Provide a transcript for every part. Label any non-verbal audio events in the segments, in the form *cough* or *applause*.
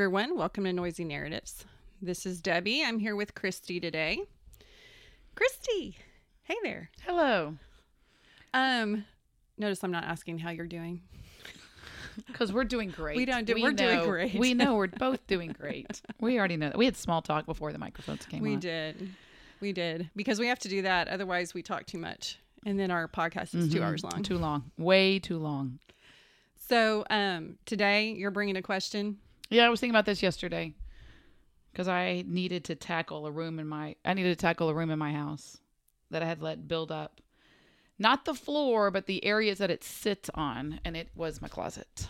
Everyone. Welcome to Noisy Narratives. This is Debbie. I'm here with Christy today. Christy, hey there. Hello. Um, notice I'm not asking how you're doing. Because we're doing great. We don't do- we're doing know- great. We know we're *laughs* both doing great. we already know that. We had small talk before the microphones came We on. did. We did. Because we have to do that. Otherwise, we talk too much. And then our podcast is two Mhm. hours long. Too long. Way too long. So, um, today you're bringing a question. Yeah, I was thinking about this yesterday. Because I needed to tackle a room in my I needed to tackle a room in my house that I had let build up. Not the floor, but the areas that it sits on, and it was my closet.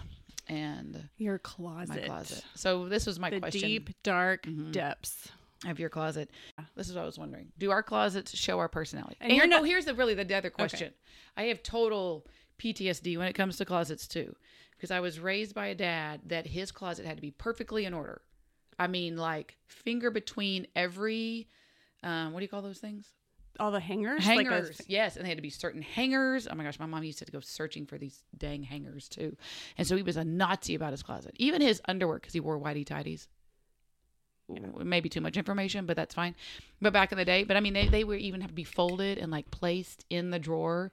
And Your closet. my closet. So this was my The question. deep, dark Mhm. depths. of your closet. This is what I was wondering. Do our closets show our personality? And And, you're not- here's the really the other question. I have total PTSD when it comes to closets too, because I was raised by a dad that his closet had to be perfectly in order. I mean, like finger between every, um, what do you call those things? All the hangers. Hangers. Like yes, and they had to be certain hangers. Oh my gosh, my mom used to go searching for these dang hangers too, and so he was a Nazi about his closet, even his underwear because he wore whitey tidies. Maybe too much information, but that's fine. But back in the day, but I mean, they, they were even have to be folded and like placed in the drawer,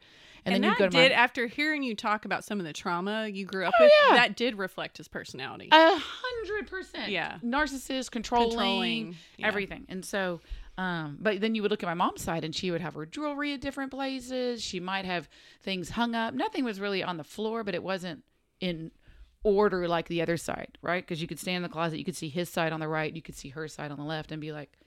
and, and, then you that go to did, my after hearing you talk about some of the trauma you grew up Oh, with, yeah. that did reflect his personality. a hundred percent, Yeah. narcissist, controlling, Controlling, yeah. everything, and so. Um, but then you would look at my mom's side, and she would have her jewelry at different places. She might have things hung up. Nothing was really on the floor, but it wasn't in order like the other side, right? Because you could stand in the closet, you could see his side on the right, you could see her side on the left, and be like,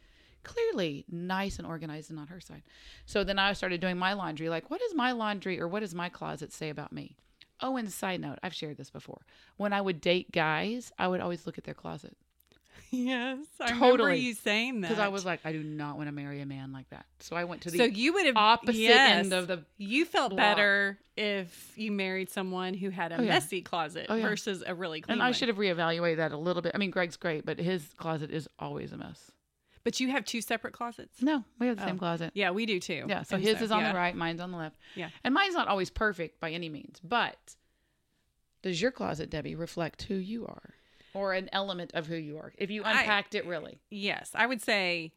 clearly nice and organized and not her side. So then I started doing my laundry. Like, what does my laundry or what does my closet say about me? Oh, and side note, I've shared this before. When I would date guys, I would always look at their closet *laughs* yes, I remember Totally. you saying that. because I was like, I do not want to marry a man like that. So I went to the so you would have opposite yes. end of the. You felt block. better if you married someone who had a Oh, yeah. messy closet Oh, yeah. versus a really clean And I one. should have reevaluated that a little bit. I mean, Greg's great, but his closet is always a mess. But you have two separate closets. No, we have the Oh. same closet. Yeah, we do too. Yeah, so And his is on yeah. the right, mine's on the left. Yeah. And mine's not always perfect by any means, but does your closet, Debbie, reflect who you are? Or an element of who you are? If you I- unpacked it really. Yes, I would say.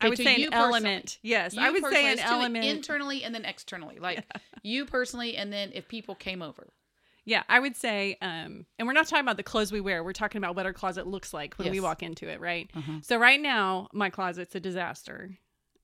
I would say an element. Yes, I would say an let's do it element. internally and then externally. Like *laughs* you personally, and then if people came over. Yeah, I would say, um, and we're not talking about the clothes we wear. We're talking about what our closet looks like when we walk into it, right? Uh-huh. So right now, my closet's a disaster.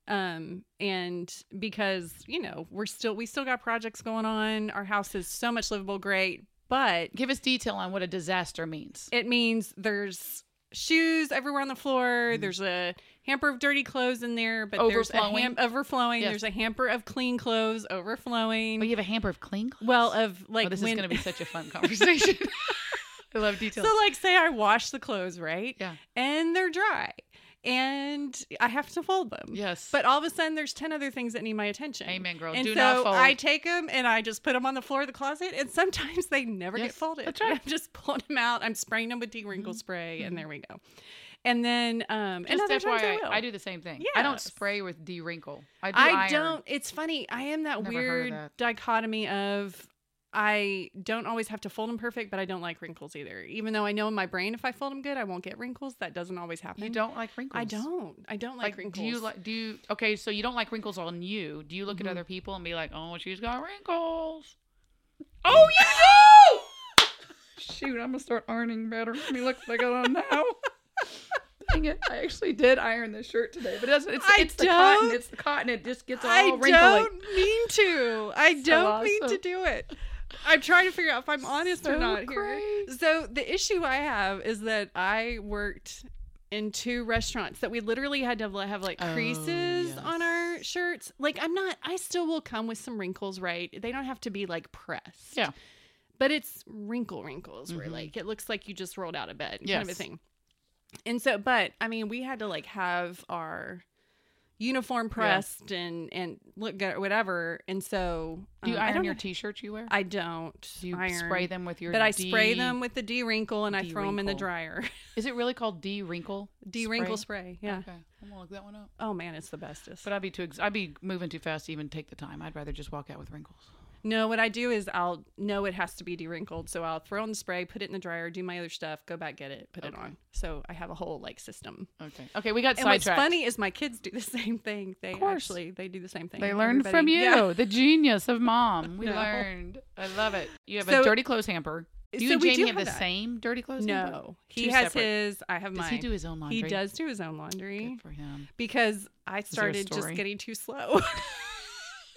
Um, and because, you know, we're still we still got projects going on. Our house is so much livable, great, but Give us detail on what a disaster means. it means there's shoes everywhere on the floor. Mm-hmm. There's a hamper of dirty clothes in there, but there's a Overflowing. ham- overflowing. Yes. There's a hamper of clean clothes overflowing. Oh, you have a hamper of clean clothes? well, of oh, like oh, this when, is going to be such a fun *laughs* conversation. I love details. So, like, say I wash the clothes, right? Yeah. And they're dry, and I have to fold them. yes. But all of a sudden, there's ten other things that need my attention. Amen, girl. And Do so not fold. I take them and I just put them on the floor of the closet, and sometimes they never get folded. that's right. *laughs* I'm just pulling them out. I'm spraying them with de-wrinkle mm-hmm. spray, and mm-hmm. there we go. And then, um, and other times I. I, do the same thing. Yeah, I don't spray with de-wrinkle. I do, I don't. It's funny. I am that Never weird that. dichotomy of I don't always have to fold them perfect, but I don't like wrinkles either. Even though I know in my brain if I fold them good, I won't get wrinkles. That doesn't always happen. You don't like wrinkles. I don't. I don't like, Like, wrinkles. do you like? Do you? Okay, so you don't like wrinkles on you. Do you look Mhm. at other people and be like, "Oh, she's got wrinkles"? *laughs* Oh, you do! *laughs* Shoot, I'm gonna start ironing better. Let me look what I got on now. *laughs* Dang it! I actually did iron this shirt today, but it doesn't. It's, it's the cotton. It's the cotton. It just gets all I wrinkly. I don't mean to. I So don't mean to do it. I'm trying to figure out if I'm honest or So not here. So the issue I have is that I worked in two restaurants that we literally had to have like Oh, creases yes. on our shirts. Like I'm not I still will come with some wrinkles, right? They don't have to be like pressed. Yeah. but it's wrinkle wrinkles where Mhm. like it looks like you just rolled out of bed kind of a thing. And so, but I mean, we had to like have our uniform pressed and and look good whatever. And so, Do you um, I iron don't your t-shirts you wear? I don't. Do you iron, spray them with your But I spray them with the D wrinkle and I throw them in the dryer. *laughs* Is it really called D wrinkle? D wrinkle spray. Yeah. Okay, I'm gonna look that one up. Oh man, it's the bestest. But I'd be too. Ex- I'd be moving too fast to even take the time. I'd rather just walk out with wrinkles. No, what I do is I'll know it has to be de-wrinkled, so I'll throw in the spray, put it in the dryer, do my other stuff, go back get it, put it on. So I have a whole like system. Okay. Okay, we got And what's funny is my kids do the *laughs* same thing. They actually they do the same thing. They learned from you, Yeah. the genius of mom. *laughs* We No. learned. I love it. You have So- a dirty clothes hamper. Do you So and Jamie have, have the same dirty clothes hamper? No, he Two has separate. his. I have Does mine. he do his own laundry? He does do his own laundry Good for him. because I started just getting too slow. *laughs*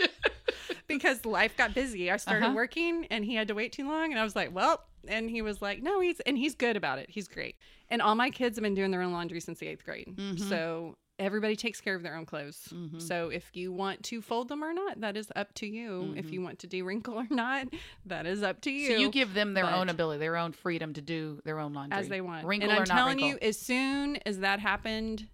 *laughs* because life got busy. I started Uh-huh. working and he had to wait too long and I was like, "Well," and he was like, "No, he's and he's good about it. He's great." And all my kids have been doing their own laundry since the 8th grade. Mhm. So everybody takes care of their own clothes. Mhm. So if you want to fold them or not, that is up to you. If Mhm. you want to de-wrinkle *laughs* or not, that is up to you. So you give them their own ability, their own freedom to do their own laundry as they want. Wrinkle and I'm telling wrinkle. you, as soon as that happened,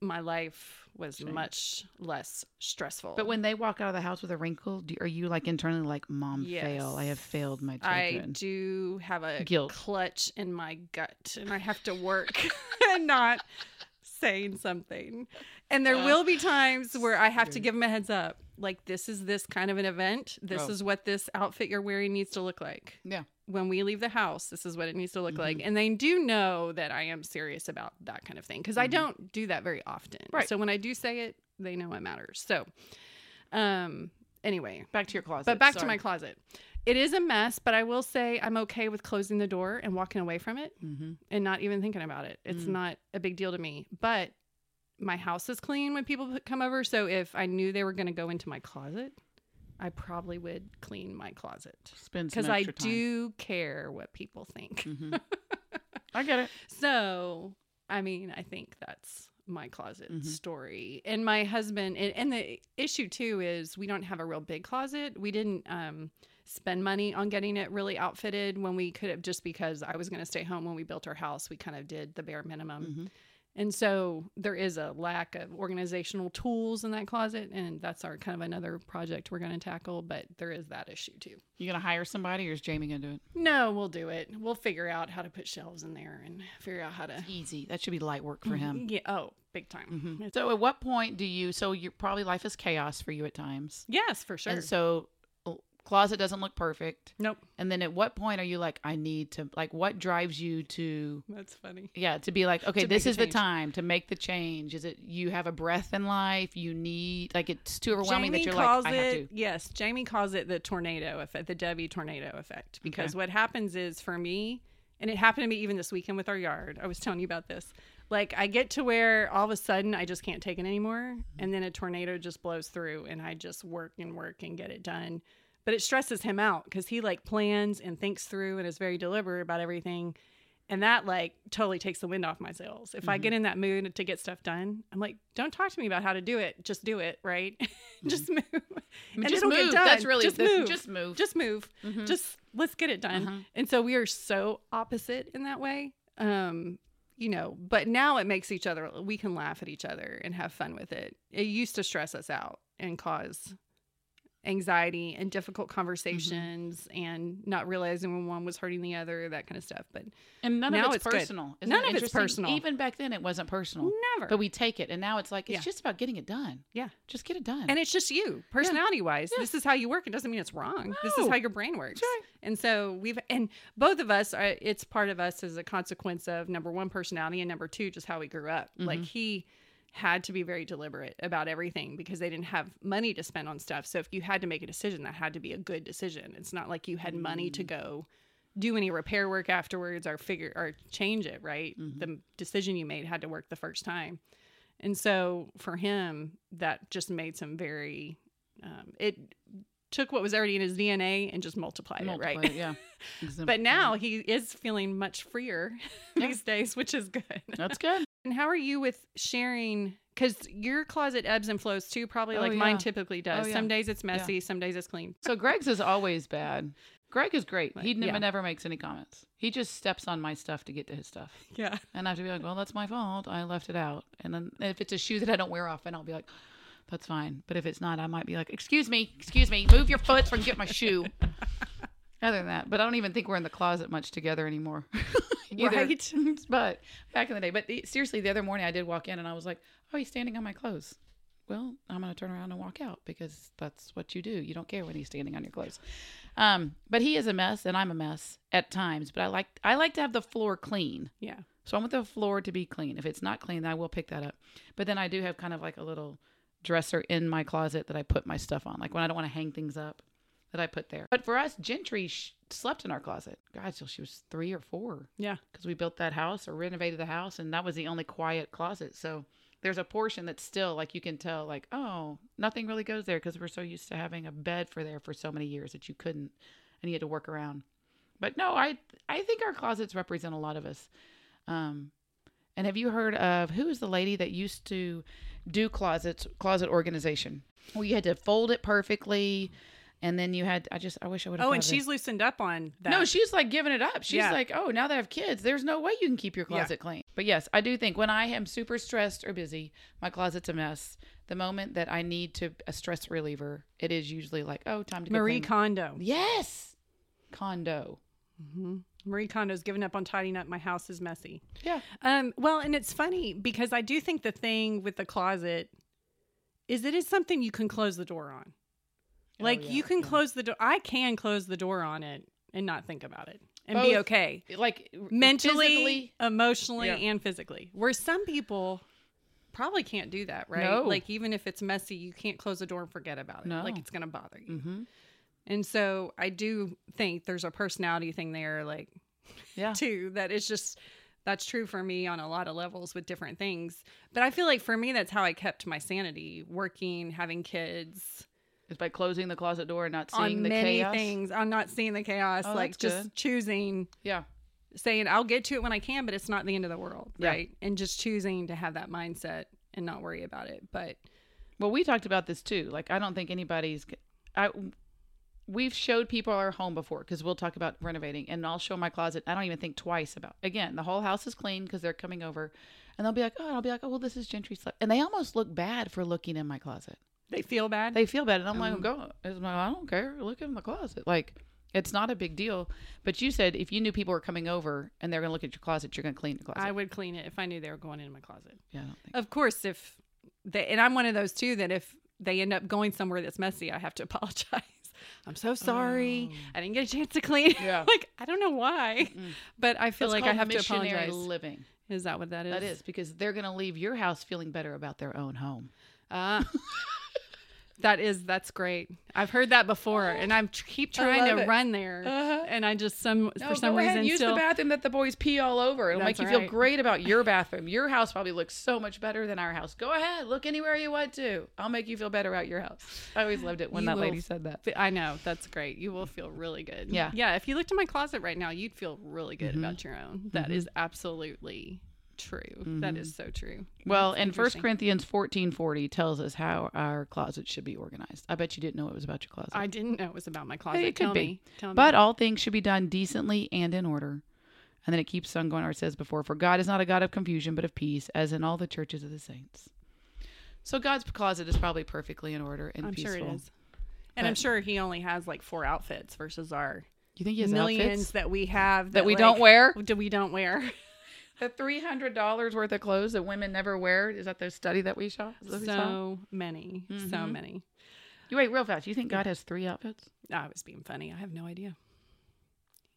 my life was Changed. much less stressful. But when they walk out of the house with a wrinkle, do, are you like internally like, "Mom, fail. I have failed my I do have a Guilt. clutch in my gut, and I have to work *laughs* and not saying something. And there Uh, will be times where I have to give them a heads up, like this is this kind of an event. This Oh. is what this outfit you're wearing needs to look like. Yeah. When we leave the house, this is what it needs to look Mm-hmm. like. And they do know that I am serious about that kind of thing because I Mhm. don't do that very often. Right. So when I do say it, they know it matters. So, um, anyway, Back to your closet. but back to my closet. It is a mess, but I will say I'm okay with closing the door and walking away from it Mm-hmm. and not even thinking about it. It's Mm. not a big deal to me. But my house is clean when people come over. So if I knew they were going to go into my closet, I probably would clean my closet Spend because I time. do care what people think. Mhm. *laughs* I get it. So, I mean, I think that's my closet Mhm. story. And my husband, and, and the issue too is we don't have a real big closet. We didn't um, spend money on getting it really outfitted when we could have, just because I was going to stay home when we built our house. We kind of did the bare minimum. Mhm. And so there is a lack of organizational tools in that closet. And that's our kind of another project we're going to tackle. But there is that issue too. You gonna hire somebody, or is Jamie gonna do it? No, we'll do it. We'll figure out how to put shelves in there and figure out how to. Easy. That should be light work for him. Yeah. Oh, big time. Mhm. So, at what point do you? So, you probably life is chaos for you at times, Yes, for sure. and so closet doesn't look perfect. nope. And then, at what point are you like, I need to like? What drives you to? That's funny. Yeah, to be like, okay, this is the time to make the change. Is it you have a breath in life? You need like it's too overwhelming Jamie that you're calls like, I have to. yes. Jamie calls it the tornado effect, the Debbie tornado effect. Because Okay. what happens is for me, and it happened to me even this weekend with our yard. I was telling you about this. Like I get to where all of a sudden I just can't take it anymore, and then a tornado just blows through, and I just work and work and get it done. But it stresses him out because he like plans and thinks through and is very deliberate about everything. And that like totally takes the wind off my sails. If Mm-hmm. I get in that mood to get stuff done, I'm like, don't talk to me about how to do it. Just do it, right? *laughs* just move. I mean, and just it'll move. get done. That's really just the- move. Just move. Just move. Mhm. Just let's get it done. Uh-huh. And so we are so opposite in that way. Um, you know, but now it makes each other we can laugh at each other and have fun with it. It used to stress us out and cause anxiety and difficult conversations and not realizing when one was hurting the other, that kind of stuff. But and none now of it's it's personal. None of it's personal. Even back then, it wasn't personal. never. But we take it, and now it's like it's Yeah. just about getting it done. Yeah. just get it done. and it's just you personality wise Yeah. this is how you work it doesn't mean it's wrong this is how your brain works right. and so we've and both of us are, it's part of us as a consequence of number one personality and number two just how we grew up like Mhm. he had to be very deliberate about everything because they didn't have money to spend on stuff so if you had to make a decision that had to be a good decision it's not like you had money to go do any repair work afterwards or figure or change it right Mhm. the decision you made had to work the first time and so for him, that just made some very, um, it took what was already in his DNA and just multiplied, Multiply it, right? it, yeah. *laughs* but now he is feeling much freer *laughs* Yeah. these days, which is good. that's good. And how are you with sharing? Because your closet ebbs and flows too, probably Oh, like yeah. mine typically oh, does. Oh, yeah. Some days it's messy, some days it's clean. So Greg's is always bad. Greg is great. Like, he never, yeah. never makes any comments. He just steps on my stuff to get to his stuff. *laughs* Yeah. And I have to be like, well, that's my fault. I left it out. And then if it's a shoe that I don't wear often, I'll be like, that's fine. But if it's not, I might be like, excuse me, excuse me, move your foot so I can get my shoe. *laughs* Other than that, but I don't even think we're in the closet much together anymore. *laughs* Right. *laughs* but back in the day, but the, seriously, the other morning I did walk in and I was like, oh, he's standing on my clothes. Well, I'm going to turn around and walk out because that's what you do. You don't care when he's standing on your clothes. Um, but he is a mess and I'm a mess at times. But I like I like to have the floor clean. Yeah. So I want the floor to be clean. If it's not clean, then I will pick that up. But then I do have kind of like a little dresser in my closet that I put my stuff on. Like when I don't want to hang things up, that I put there. But for us, Gentry sh- slept in our closet. God, till she was three or four Yeah. because we built that house or renovated the house, and that was the only quiet closet. So there's a portion that's still like you can tell, like, oh, nothing really goes there because we're so used to having a bed for there for so many years that you couldn't, and you had to work around. But no, I I think our closets represent a lot of us. Um, and have you heard of who is the lady that used to do closets, closet organization? Well, you had to fold it perfectly, and then you had. I just I wish I would. have Oh, and she's loosened up on that. no, she's like giving it up. She's Yeah. like, oh, now that I have kids, there's no way you can keep your Yeah. closet clean. But yes, I do think when I am super stressed or busy, my closet's a mess. The moment that I need to a stress reliever, it is usually like, oh, time to go Marie clean. Kondo. yes, Kondo. Marie Kondo's given up on tidying up. My house is messy. Yeah, Um, well, and it's funny because I do think the thing with the closet is it is something you can close the door on. Like Oh, yeah, you can close the door. I can close the door on it and not think about it and be okay like mentally, physically, emotionally, Yeah. and physically. Where some people probably can't do that, right? No. Like even if it's messy, you can't close the door and forget about it. No. Like it's going to bother you. hmm And so I do think there's a personality thing there, like Yeah, *laughs* too, that is just that's true for me on a lot of levels with different things. But I feel like for me, that's how I kept my sanity working, having kids, it's by closing the closet door and not seeing on the many chaos. things. I'm not seeing the chaos, Oh, like just good. choosing, Yeah, saying I'll get to it when I can, but it's not the end of the world, Yeah. right? And just choosing to have that mindset and not worry about it. But Well, we talked about this too. Like, I don't think anybody's. I we've showed people our home before because we'll talk about renovating, and I'll show my closet. I don't even think twice about. Again, the whole house is clean because they're coming over, and they'll be like, "Oh," and I'll be like, "Oh, well, this is Gentry stuff," and they almost look bad for looking in my closet. They feel bad. They feel bad, and I'm like, "Go," I'm like, "I don't care. Look in the closet." Like. It's not a big deal, but you said if you knew people were coming over and they're going to look at your closet, you're going to clean the closet. I would clean it if I knew they were going in my closet. yeah, I don't think. Of course, if they, and I'm one of those too that if they end up going somewhere that's messy, I have to *laughs* apologize. I'm so sorry. I didn't get a chance to clean. Oh. *laughs* Yeah. like I don't know why, but I feel That's like I have to apologize. living. Is that what that is? That is because they're going to leave your house feeling better about their own home. Uh, *laughs* that is that's great. I've heard that before, and I keep trying to it. run there, Uh-huh. and I just some No, for some go ahead, use still. the bathroom that the boys pee all over. It'll make you feel great about your *laughs* bathroom. Your house probably looks so much better than our house. Go ahead, look anywhere you want to. I'll make you feel better about your house. I always loved it when You that will lady said that. I know that's great. You will feel really good. Yeah. yeah. If you looked in my closet right now, you'd feel really good Mm-hmm. about your own. That is absolutely true. That is mm-hmm. so true. Well, That's and First. Corinthians fourteen forty tells us how our closet should be organized. I bet you didn't know it was about your closet. I didn't know it was about my closet. it could Tell be. me. Tell But me. all things should be done decently and in order. And then it keeps on going, or it says before, for God is not a God of confusion, but of peace, as in all the churches of the saints. So God's closet is probably perfectly in order and I'm peaceful. sure it is. And I'm sure he only has like four outfits versus our You think he has millions outfits? that we have That we like, don't wear? That we don't wear. *laughs* The three hundred dollars worth of clothes that women never wear is that the study that we saw? That we saw? so many, so Mhm. many. You wait real fast. You think God has three outfits? I was being funny. I have no idea.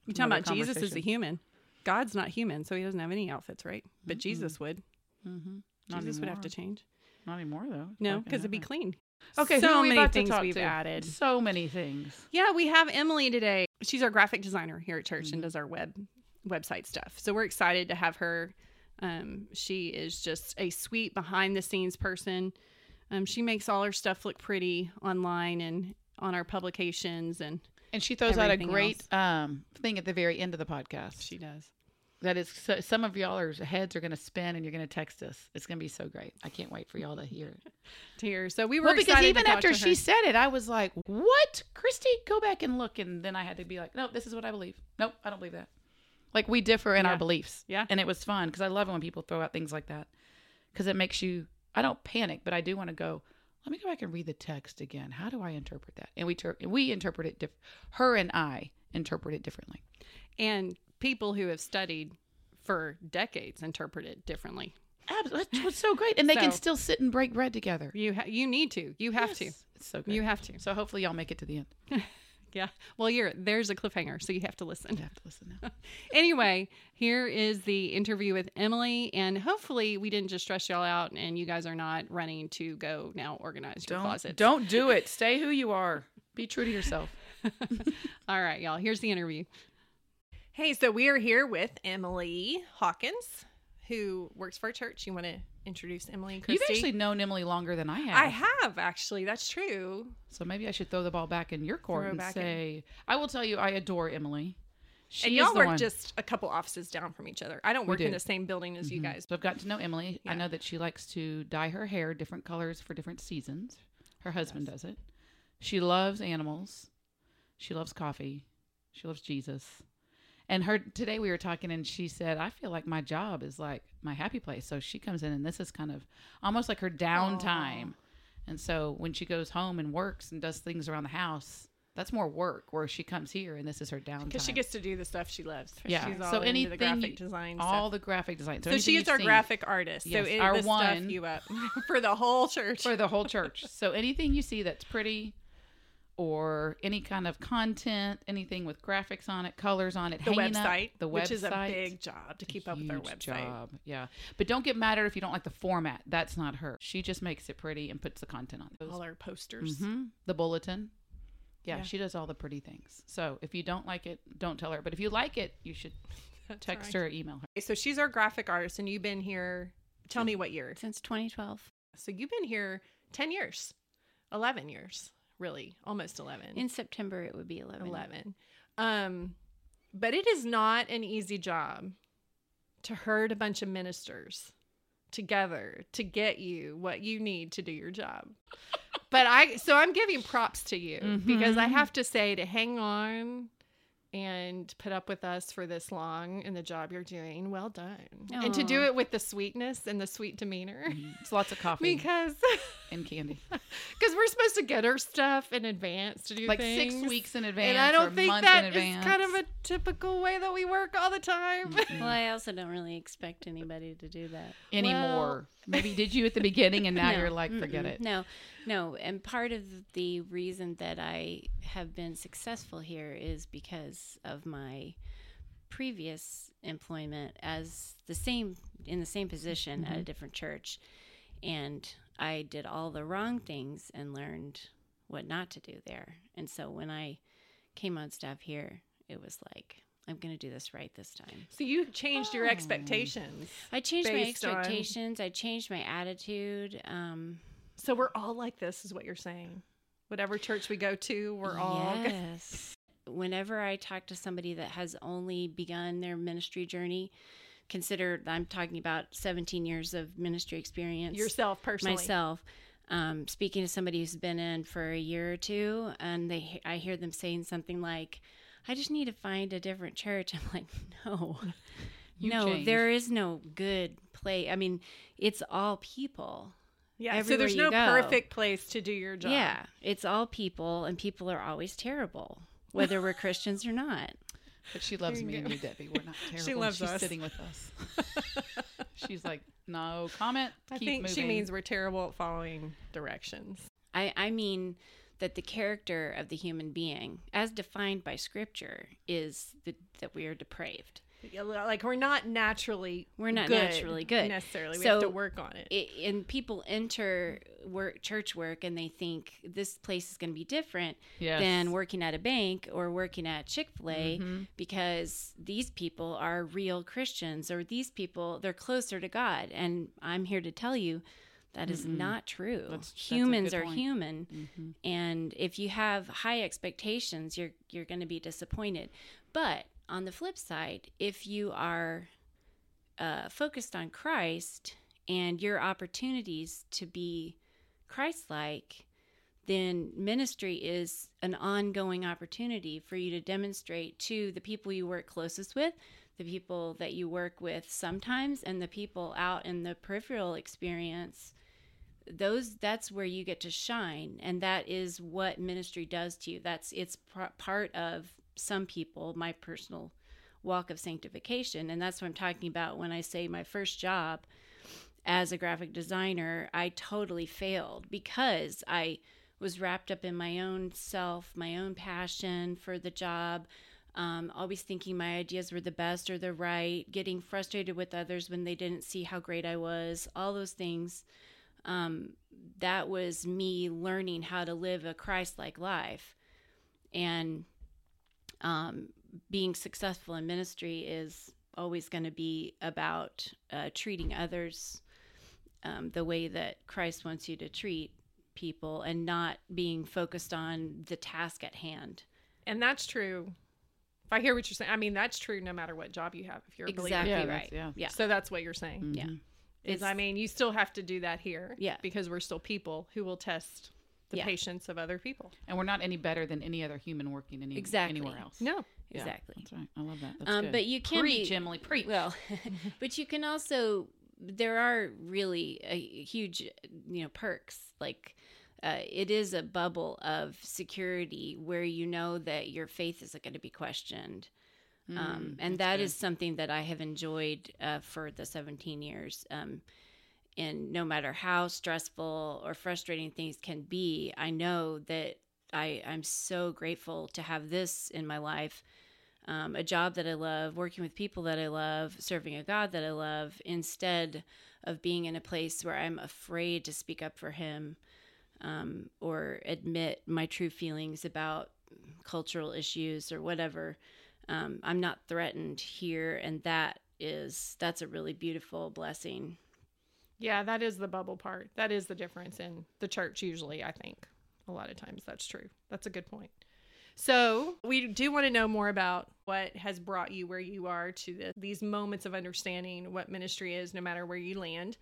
You Another talking about Jesus as a human? God's not human, so he doesn't have any outfits, right? But Jesus would. Mm-hmm. Jesus would have to change. Not anymore though. No, because it'd be clean. Okay, so who are we many things we've to? added. So many things. Yeah, we have Emily today. She's our graphic designer here at church Mm-hmm. and does our web website stuff. So we're excited to have her. Um, she is just a sweet behind the scenes person. Um, she makes all her stuff look pretty online and on our publications, and And she throws out a great um, thing at the very end of the podcast. she does. That is, so, some of y'all are heads are going to spin, and you're going to text us. It's going to be so great. I can't wait for y'all to hear it. *laughs* to hear. So we were Well, because even after she said it, I was like, "What, Christy? Go back and look." And then I had to be like, "No, this is what I believe. Nope, I don't believe that." Like we differ in Yeah. our beliefs. Yeah. and it was fun because I love it when people throw out things like that because it makes you. I don't panic, but I do want to go. Let me go back and read the text again. How do I interpret that? And we ter- we interpret it. Diff- her and I interpret it differently. and people who have studied for decades interpret it differently. Absolutely, that's so great, and they can still sit and break bread together. You ha- you need to. You have to. Yes, It's so good. You have to. So hopefully y'all make it to the end. *laughs* Yeah. Well, you're there's a cliffhanger, so you have to listen. You have to listen now. *laughs* anyway, here is the interview with Emily, and hopefully we didn't just stress y'all out, and you guys are not running to go now organize your Don't closets. don't do it. *laughs* Stay who you are. Be true to yourself. *laughs* All right, y'all. Here's the interview. Hey, so we are here with Emily Hawkins, who works for a church. You want to introduce Emily and Christy? You've actually known Emily longer than I have. I have actually. That's true. So maybe I should throw the ball back in your court Throw and back in. say, I will tell you, I adore Emily. She and y'all work one. just a couple offices down from each other. I don't work in the same building as you mm-hmm. guys. So I've gotten to know Emily. I know that she likes to dye her hair different colors for different seasons. Her husband does it. She loves animals. She loves coffee. She loves Jesus. And her today we were talking and she said, I feel like my job is like my happy place. So she comes in and this is kind of almost like her downtime. And so when she goes home and works and does things around the house, that's more work. Where she comes here and this is her downtime. Because she gets to do the stuff she loves. yeah. She's all so into anything the graphic design all stuff. the graphic design. So anything she is our seen- graphic artist. Yes, so it, our one- you up *laughs* for the whole church. for the whole church. So anything you see that's pretty or any kind of content, anything with graphics on it, colors on it, the hanging up, website, the website, which is a big job to keep up with our Huge website. Job. Yeah, but don't get mad at her if you don't like the format. That's not her. She just makes it pretty and puts the content on it. All our posters. Mhm. The bulletin. Yeah, Yeah. she does all the pretty things. So if you don't like it, don't tell her. But if you like it, you should *laughs* That's text right. her or email her. So she's our graphic artist, and you've been here. Tell me what year. since 2012. So you've been here ten years, eleven years, really, almost eleven. In September, it would be 11. 11. Um, but it is not an easy job to herd a bunch of ministers together to get you what you need to do your job. *laughs* but I, so I'm giving props to you because I have to say to hang on and put up with us for this long in the job you're doing. Well done. And to do it with the sweetness and the sweet demeanor. Mm, it's lots of coffee Because *laughs* and candy. *laughs* because we're supposed to get our stuff in advance to do Like things. six weeks in advance. And I don't a think month that in is advance. kind of a typical way that we work all the time. *laughs* Well, I also don't really expect anybody to do that. anymore. Maybe did you at the beginning and now No, you're like, forget mm-mm. it. No, no. And part of the reason that I have been successful here is because of my previous employment as the same in the same position Mm-hmm. at a different church, and I did all the wrong things and learned what not to do there. And so when I came on staff here, it was like I'm going to do this right this time. so you changed your Oh. expectations. I changed my Based on- expectations. I changed my attitude. Um, So we're all like this, is what you're saying. Whatever church we go to, we're all. yes. Whenever I talk to somebody that has only begun their ministry journey, consider I'm talking about 17 years of ministry experience Yourself personally. myself. Um, speaking to somebody who's been in for a year or two, and they I hear them saying something like, "I just need to find a different church." *laughs* I'm like, no. You no, changed. there is no good play. I mean, it's all people. Yeah. So there's no go. perfect place to do your job. Yeah, it's all people, and people are always terrible, whether we're Christians or not. But she loves There you me and you, Debbie. We're not *laughs* terrible. She loves She's us. sitting with us. *laughs* She's like, no comment. I keep think she means we're terrible at following directions. I, I mean that the character of the human being, as defined by Scripture, is the, that we are depraved. Yeah, Like we're not naturally We're not good naturally good. necessarily. We have to work on it. it, and people enter work church work and they think this place is going to be different Yes. than working at a bank or working at chick-fil-a Mhm. because these people are real christians or these people they're closer to god and i'm here to tell you that is Mm-mm. not true That's- that's humans good are point. human Mhm. and if you have high expectations you're you're going to be disappointed but on the flip side, if you are uh, focused on Christ and your opportunities to be Christ like, then ministry is an ongoing opportunity for you to demonstrate to the people you work closest with, the people that you work with sometimes, and the people out in the peripheral experience. Those that's where you get to shine, and that is what ministry does to you. That's it's par- part of some people, my personal walk of sanctification, and that's what I'm talking about when I say my first job as a graphic designer, I totally failed because I was wrapped up in my own self, my own passion for the job, um, always thinking my ideas were the best or the right, getting frustrated with others when they didn't see how great I was, all those things. Um, that was me learning how to live a Christ like life. And um, being successful in ministry is always going to be about uh, treating others um, the way that Christ wants you to treat people and not being focused on the task at hand. And that's true. If I hear what you're saying, I mean that's true no matter what job you have. If you're a believer, Exactly Yeah, right. yeah. yeah. so that's what you're saying. Yeah. Is It's- I mean you still have to do that here. Yeah. Because we're still people who will test the Yeah. patience of other people. And we're not any better than any other human working any, Exactly. anywhere else. No. Yeah, Exactly. That's right. I love that. That's Um, good. but you can preach, be- Emily. Preach. Well, *laughs* but you can also there are really a huge you know perks like uh, it is a bubble of security where you know that your faith isn't going to be questioned. um, and that is something that I have enjoyed uh, for the 17 years. Um, and no matter how stressful or frustrating things can be, I know that I, I'm so grateful to have this in my life um, a job that I love, working with people that I love, serving a God that I love, instead of being in a place where I'm afraid to speak up for Him um, or admit my true feelings about cultural issues or whatever. Um, I'm not threatened here, and that is that's a really beautiful blessing. Yeah, that is the bubble part. That is the difference in the church usually, I think. A lot of times that's true. That's a good point. So, we do want to know more about what has brought you where you are to the, these moments of understanding what ministry is, no matter where you land.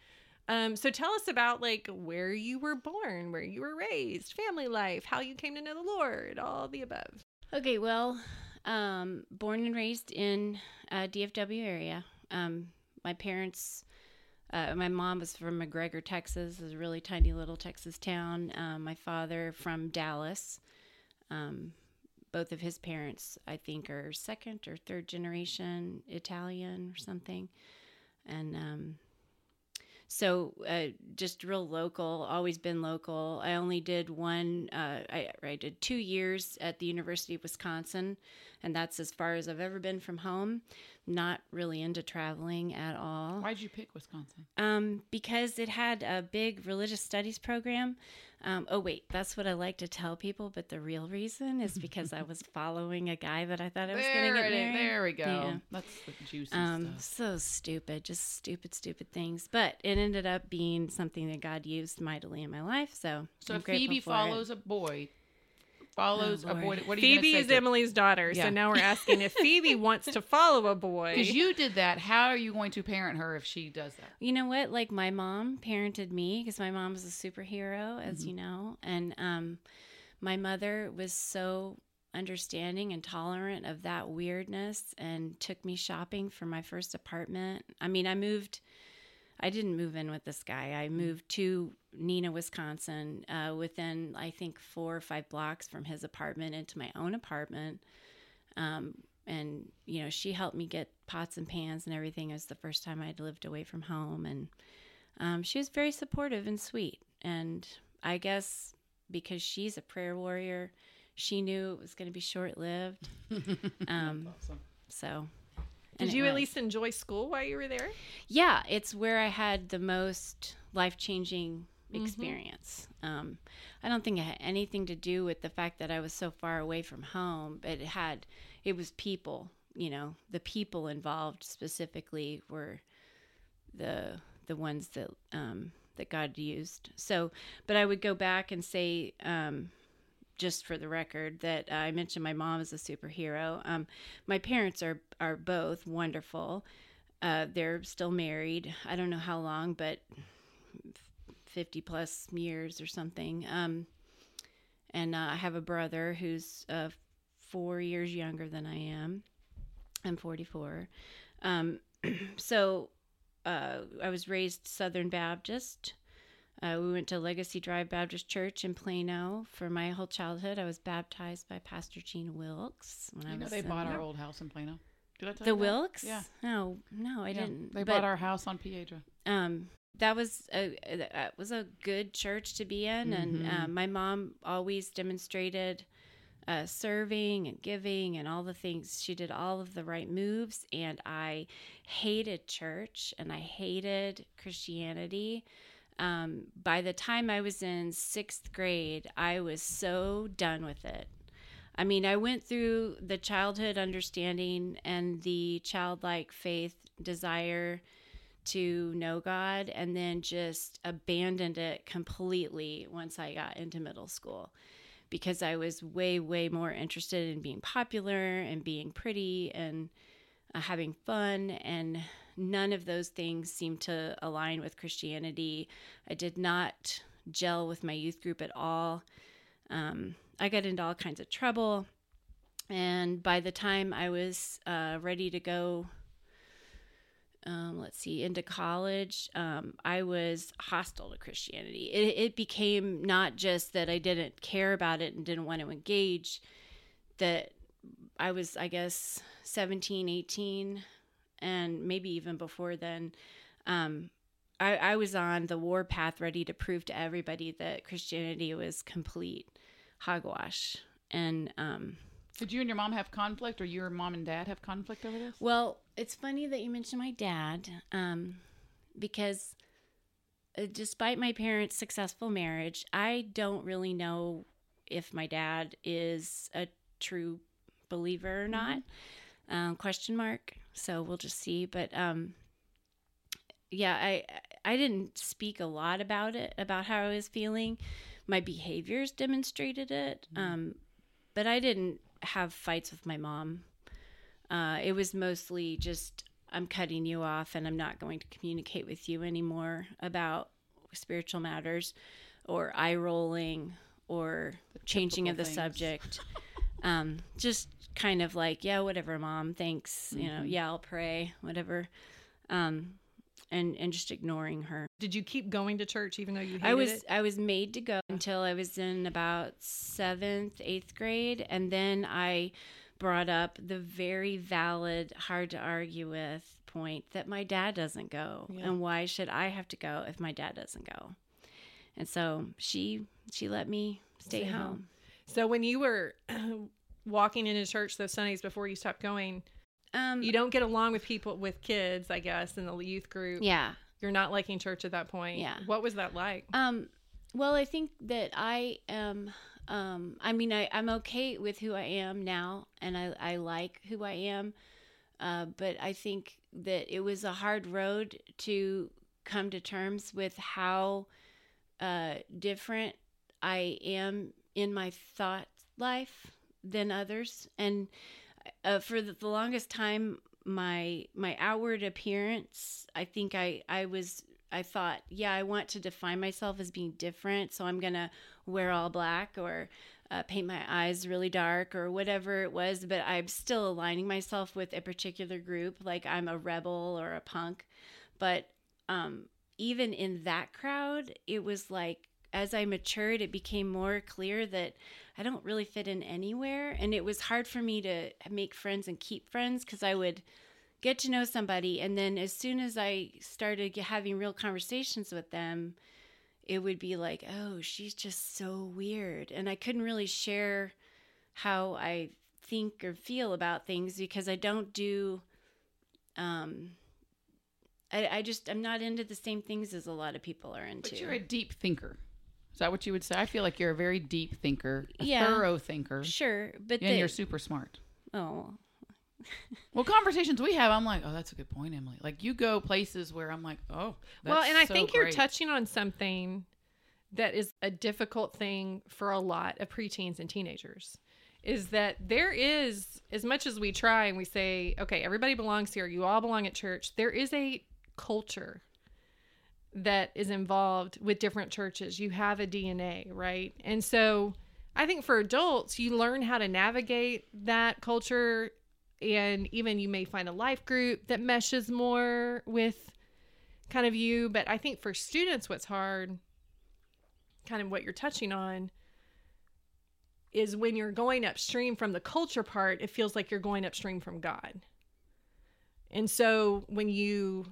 Um, so, tell us about like where you were born, where you were raised, family life, how you came to know the Lord, all the above. Okay, well, um, born and raised in uh, DFW area. Um, my parents, uh, my mom was from McGregor, Texas, is a really tiny little Texas town. Um, my father from Dallas. Um, both of his parents, I think, are second or third generation Italian or something, and um, so uh, just real local. Always been local. I only did one. Uh, I, I did two years at the University of Wisconsin, and that's as far as I've ever been from home. Not really into traveling at all. Why'd you pick Wisconsin? Um, because it had a big religious studies program. Um, oh wait, that's what I like to tell people, but the real reason is because I was *laughs* following a guy that I thought I was going to get married. There we go. Yeah. That's the juicy Um, stuff. so stupid, just stupid, stupid things. But it ended up being something that God used mightily in my life. So, So I'm if Phoebe for it. follows a boy, follows Oh, a boy. What are you Phoebe gonna is Emily's daughter, Yeah. so now we're asking if Phoebe *laughs* wants to follow a boy. Because you did that. How are you going to parent her if she does that? You know what? Like my mom parented me because my mom was a superhero, as Mm-hmm. you know, and um, my mother was so understanding and tolerant of that weirdness and took me shopping for my first apartment. I mean, I moved. I didn't move in with this guy. I moved to Neenah, Wisconsin, uh, within I think four or five blocks from his apartment into my own apartment. Um, and you know, she helped me get pots and pans and everything. It was the first time I'd lived away from home, and um, she was very supportive and sweet. And I guess because she's a prayer warrior, she knew it was going to be short lived. *laughs* um, Awesome. so. Did you at least enjoy school while you were there? Yeah, it's where I had the most life changing experience. Um, I don't think it had anything to do with the fact that I was so far away from home, but it had, it was people, you know, the people involved specifically were the, the ones that, um, that God used. So, but I would go back and say, um, just for the record, that I mentioned my mom is a superhero. Um, my parents are are both wonderful. Uh, they're still married. I don't know how long, but fifty plus years or something. Um, and uh, I have a brother who's uh, four years younger than I am. I'm 44. Um, *clears throat* so uh, I was raised Southern Baptist. Uh, we went to Legacy Drive Baptist Church in Plano for my whole childhood. I was baptized by Pastor Gene Wilkes when I You know was they bought our old house in Plano. Did I tell the you? Wilkes. Yeah. No, no, I Yeah, didn't. They But, bought our house on Piedra. um that was a that was a good church to be in. And Mhm. um, my mom always demonstrated uh, serving and giving and all the things. She did all of the right moves. And i hated church and i hated christianity. Um, by the time i was in sixth grade i was so done with it. I mean, I went through the childhood understanding and the childlike faith desire to know God and then just abandoned it completely once I got into middle school because I was way, way more interested in being popular and being pretty and uh, having fun. And none of those things seemed to align with Christianity. I did not gel with my youth group at all. Um, I got into all kinds of trouble. And by the time I was uh, ready to go um, let's see, into college, um, I was hostile to Christianity. It, it became not just that I didn't care about it and didn't want to engage, that I was, I guess, 17, 18, and maybe even before then. Um, I, I was on the war path, ready to prove to everybody that Christianity was complete hogwash. And um, Did you and your mom have conflict, or your mom and dad have conflict over this? Well, it's funny that you mentioned my dad, um, because uh, despite my parents' successful marriage, I don't really know if my dad is a true believer or not. Um, question mark. So we'll just see. But um, yeah, I I didn't speak a lot about it about how I was feeling. My behaviors demonstrated it, um, but I didn't have fights with my mom. Uh, it was mostly just I'm cutting you off and I'm not going to communicate with you anymore about spiritual matters or eye rolling or changing of the things. subject. *laughs* um, just kind of like, yeah, whatever, mom, thanks. You know, yeah, I'll pray, whatever. Um, and, and just ignoring her. Did you keep going to church even though you hated I was it? I was made to go until I was in about seventh, eighth grade, and then I brought up the very valid, hard to argue with point that my dad doesn't go, Yeah. and why should I have to go if my dad doesn't go? And so she she let me stay, Stay home. home. So when you were *clears throat* walking into church those Sundays before you stopped going, Um, you don't get along with people with kids, I guess, in the youth group. yeah. You're not liking church at that point. Yeah. What was that like? Um, well, I think that I am. Um, I mean, I, I'm okay with who I am now, and I, I like who I am. Uh, but I think that it was a hard road to come to terms with how uh, different I am in my thought life than others, and uh, for the, the longest time, my my outward appearance, I think I I was I thought, yeah, I want to define myself as being different, so I'm gonna wear all black or uh, paint my eyes really dark or whatever it was. But I'm still aligning myself with a particular group, like I'm a rebel or a punk. But um, even in that crowd, it was like as I matured, it became more clear that I don't really fit in anywhere, and it was hard for me to make friends and keep friends because I would get to know somebody. And then as soon as i started having real conversations with them it would be like oh she's just so weird. And i couldn't really share how i think or feel about things because i don't do um i, I just i'm not into the same things as a lot of people are into. But you're a deep thinker. Is that what you would say? I feel like you're a very deep thinker, a Yeah. thorough thinker, sure but and the, you're super smart. oh *laughs* Well, conversations we have, I'm like, oh, that's a good point, Emily. Like you go places where I'm like, oh, well, and I so think you're touching on something that is a difficult thing for a lot of preteens and teenagers is that there is as much as we try and we say okay everybody belongs here you all belong at church there is a culture that is involved with different churches. You have a dna right? And so i think for adults you learn how to navigate that culture and even you may find a life group that meshes more with kind of you. But i think for students what's hard kind of what you're touching on is when you're going upstream from the culture part, it feels like you're going upstream from God. And so when you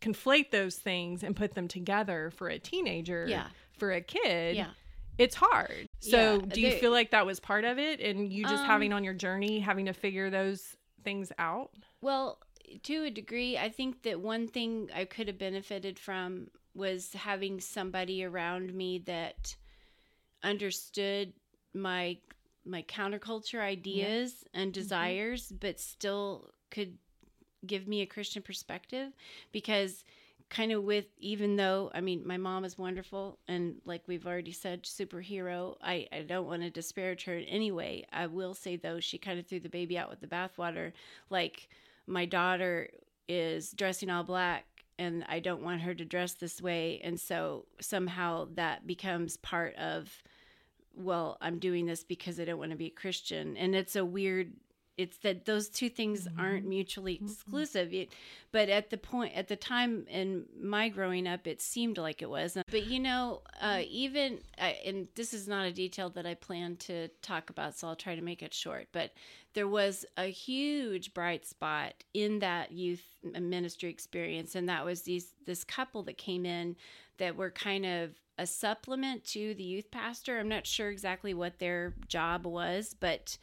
conflate those things and put them together for a teenager, Yeah. for a kid, Yeah. it's hard. So Yeah, do you they- feel like that was part of it and you just Um, having on your journey, having to figure those things out? Well, to a degree, I think that one thing I could have benefited from was having somebody around me that understood my my counterculture ideas and desires but still could give me a Christian perspective because kind of with even though I mean my mom is wonderful and like we've already said superhero I I don't want to disparage her in any way. I will say though she kind of threw the baby out with the bathwater. Like my daughter is dressing all black and I don't want her to dress this way. And so somehow that becomes part of well I'm doing this because I don't want to be a Christian. And it's a weird it's that those two things aren't mutually exclusive. It- but at the point at the time in my growing up it seemed like it was. But you know uh, even uh, and this is not a detail that i plan to talk about so i'll try to make it short but there was a huge bright spot in that youth ministry experience. And that was these this couple that came in that were kind of a supplement to the youth pastor. I'm not sure exactly what their job was but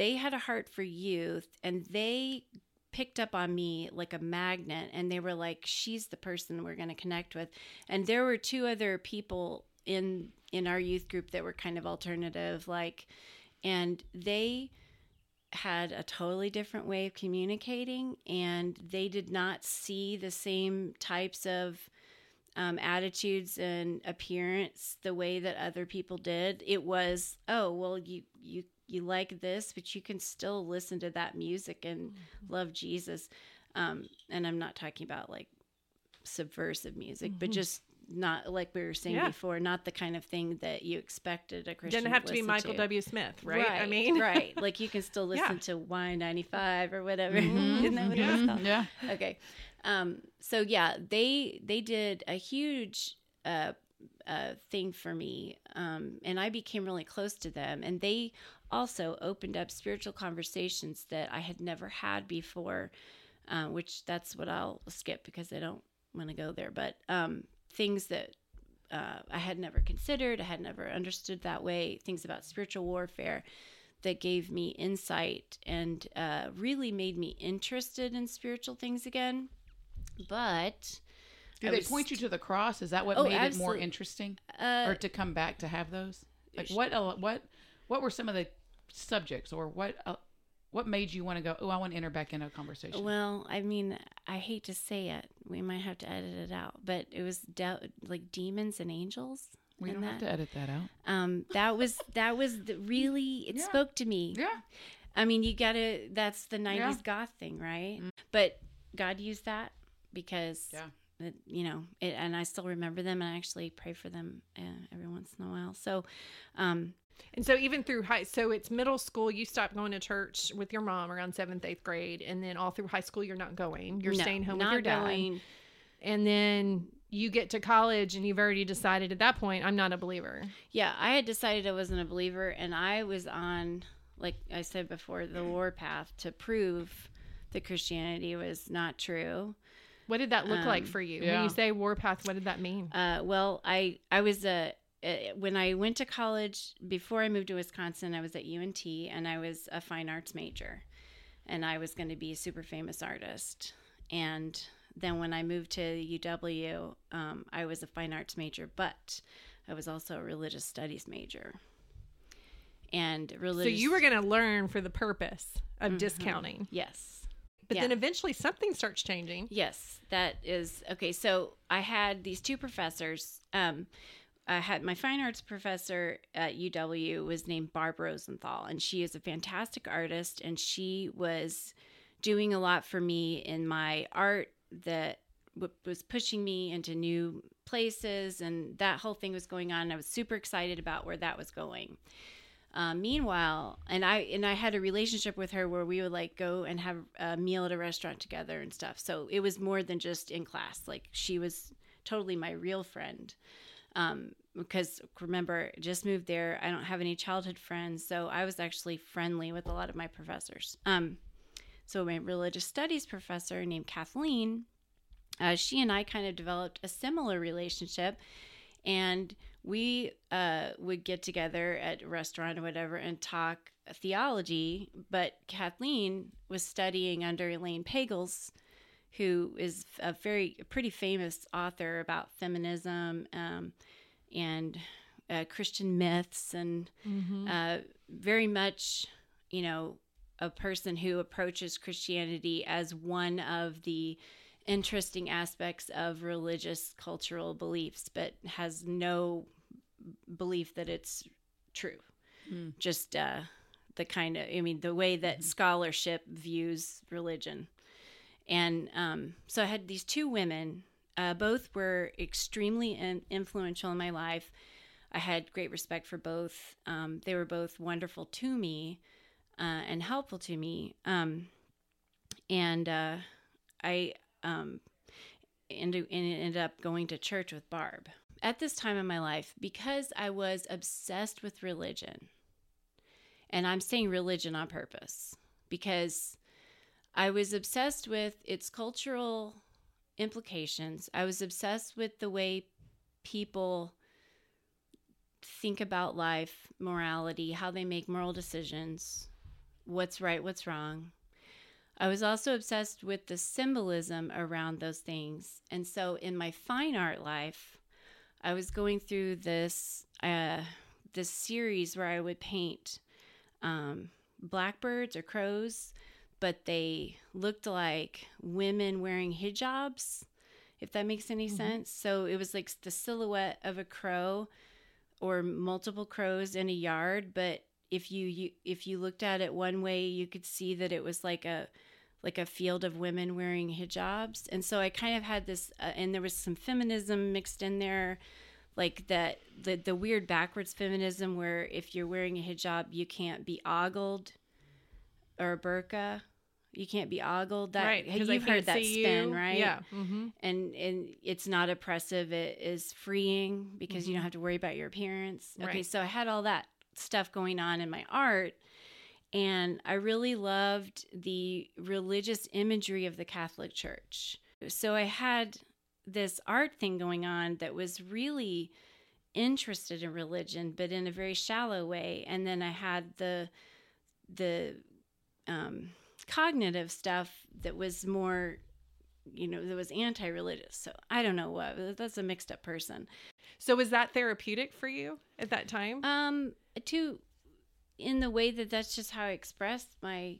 they had a heart for youth and they picked up on me like a magnet and they were like she's the person we're going to connect with. And there were two other people in in our youth group that were kind of alternative like and they had a totally different way of communicating and they did not see the same types of um, attitudes and appearance the way that other people did. It was oh well you you you like this but you can still listen to that music and love jesus um, and i'm not talking about like subversive music but just not like we were saying Yeah. before not the kind of thing that you expected a christian Didn't have to be listen Michael W. Smith, right? I mean, *laughs* right. Like you can still listen Yeah. to Y95 or whatever. Mhm. Isn't that what it was called? Yeah. Okay. Um, so yeah, they they did a huge uh, uh, thing for me, um, and I became really close to them. And they also opened up spiritual conversations that I had never had before, uh, which that's what I'll skip because I don't want to go there. But um, things that uh, I had never considered, I had never understood that way. Things about spiritual warfare that gave me insight and uh, really made me interested in spiritual things again. But Do I they was point you to the cross? Is that what Oh, made it more interesting, uh, or to come back to have those? Like what? What? What were some of the subjects, or what? Uh, what made you want to go? Oh, I want to enter back into a conversation. Well, I mean, I hate to say it. We might have to edit it out, but it was de- like demons and angels. we don't that. have to edit that out. Um, that was *laughs* that was the, really it Yeah. spoke to me. Yeah. I mean, you gotta. That's the '90s Yeah. goth thing, right? But God used that because, Yeah. it, you know, it, and I still remember them, and I actually pray for them uh, every once in a while. So, um, And so even through high, so it's middle school. You stop going to church with your mom around seventh, eighth grade, and then all through high school, you're not going. You're no, staying home with not your dad. going. And then you get to college, and you've already decided at that point, I'm not a believer. Yeah, I had decided I wasn't a believer, and I was on, like I said before, the war path to prove that Christianity was not true. What did that look like Um, for you? When you say warpath, what did that mean? Uh, well, I I was a when I went to college before I moved to Wisconsin, I was at UNT and I was a fine arts major, and I was going to be a super famous artist. And then when I moved to UW, um, I was a fine arts major, but I was also a religious studies major. And So you were going to learn for the purpose of Mhm. discounting, yes. but Yeah. then eventually something starts changing. Yes, that is okay. So I had these two professors. Um, I had my fine arts professor at UW was named Barb Rosenthal, and she is a fantastic artist, and she was doing a lot for me in my art that w- was pushing me into new places, and that whole thing was going on. I was super excited about where that was going. Um, meanwhile, and I and I had a relationship with her where we would like go and have a meal at a restaurant together and stuff. So it was more than just in class. Like she was totally my real friend. Um, because remember, just moved there. I don't have any childhood friends, so I was actually friendly with a lot of my professors. Um, so my religious studies professor named Kathleen, uh, she and I kind of developed a similar relationship, and we uh, would get together at a restaurant or whatever and talk theology. But Kathleen was studying under Elaine Pagels, who is a very pretty famous author about feminism um, and uh, Christian myths, and uh, very much, you know, a person who approaches Christianity as one of the interesting aspects of religious cultural beliefs, but has no belief that it's true. Just uh, the kind of, I mean, the way that scholarship views religion. And um, so I had these two women. Uh, both were extremely in- influential in my life. I had great respect for both. Um, they were both wonderful to me uh, and helpful to me. Um, and uh, I um, ended, ended up going to church with Barb. At this time in my life, because I was obsessed with religion, and I'm saying religion on purpose because I was obsessed with its cultural implications. I was obsessed with the way people think about life, morality, how they make moral decisions, what's right, what's wrong. I was also obsessed with the symbolism around those things. And so in my fine art life, I was going through this uh, this series where I would paint um, blackbirds or crows, but they looked like women wearing hijabs, if that makes any sense. So it was like the silhouette of a crow or multiple crows in a yard, but if you, you if you looked at it one way, you could see that it was like a like a field of women wearing hijabs. And so I kind of had this uh, and there was some feminism mixed in there like that the the weird backwards feminism where if you're wearing a hijab you can't be ogled or a burqa you can't be ogled that right. you've heard that spin you. right Yeah. Mm-hmm. and and it's not oppressive it is freeing because you don't have to worry about your appearance okay so i had all that stuff going on in my art and i really loved the religious imagery of the catholic church so i had this art thing going on that was really interested in religion but in a very shallow way and then i had the the um, cognitive stuff that was more you know that was anti-religious. So i don't know what that's a mixed up person. So was that therapeutic for you at that time? um to in the way that that's just how i express my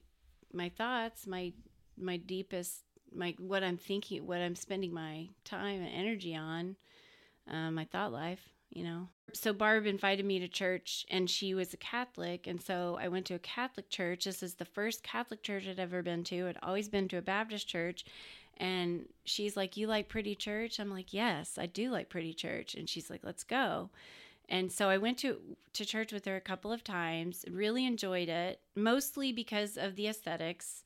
my thoughts my my deepest my what i'm thinking what i'm spending my time and energy on uh, my thought life you know? So barb invited me to church and she was a catholic and so i went to a catholic church. This is the first catholic church i'd ever been to. I'd always been to a baptist church and she's like you like pretty church? I'm like yes i do like pretty church. And she's like let's go. And so I went to to church with her a couple of times. Really enjoyed it, mostly because of the aesthetics.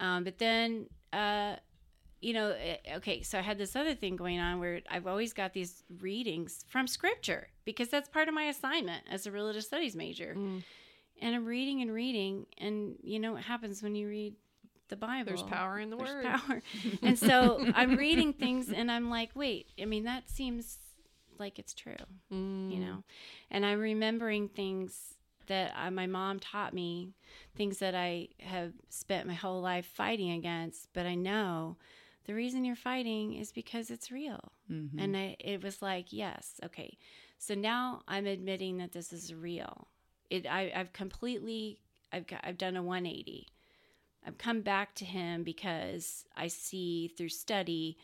Um, but then, uh, you know, eh, okay, so I had this other thing going on where I've always got these readings from Scripture because that's part of my assignment as a religious studies major. Mm. And I'm reading and reading, and you know what happens when you read the Bible? There's power in the There's word. power. *laughs* and so I'm reading things, and I'm like, wait, I mean, that seems like it's true Mm. you know and i'm remembering things that I, my mom taught me things that i have spent my whole life fighting against but i know the reason you're fighting is because it's real Mhm. and I, it was like yes okay so now i'm admitting that this is real it I, i've completely I've, got, I've done a 180 i've come back to him because i see through study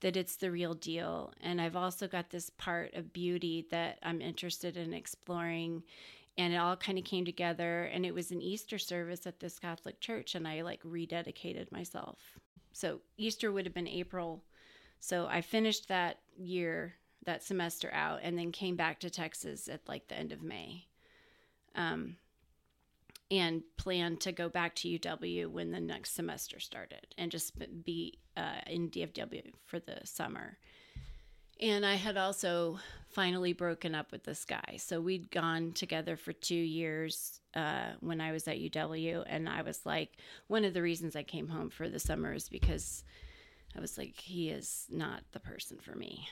that it's the real deal. And I've also got this part of beauty that I'm interested in exploring. And it all kind of came together. And it was an Easter service at this Catholic church, and I like rededicated myself. So Easter would have been April. So I finished that year, that semester out, and then came back to Texas at like the end of May. Um, and planned to go back to UW when the next semester started and just be uh, in DFW for the summer. And I had also finally broken up with this guy. So we'd gone together for two years uh, when I was at UW. And I was like, one of the reasons I came home for the summer is because I was like, he is not the person for me.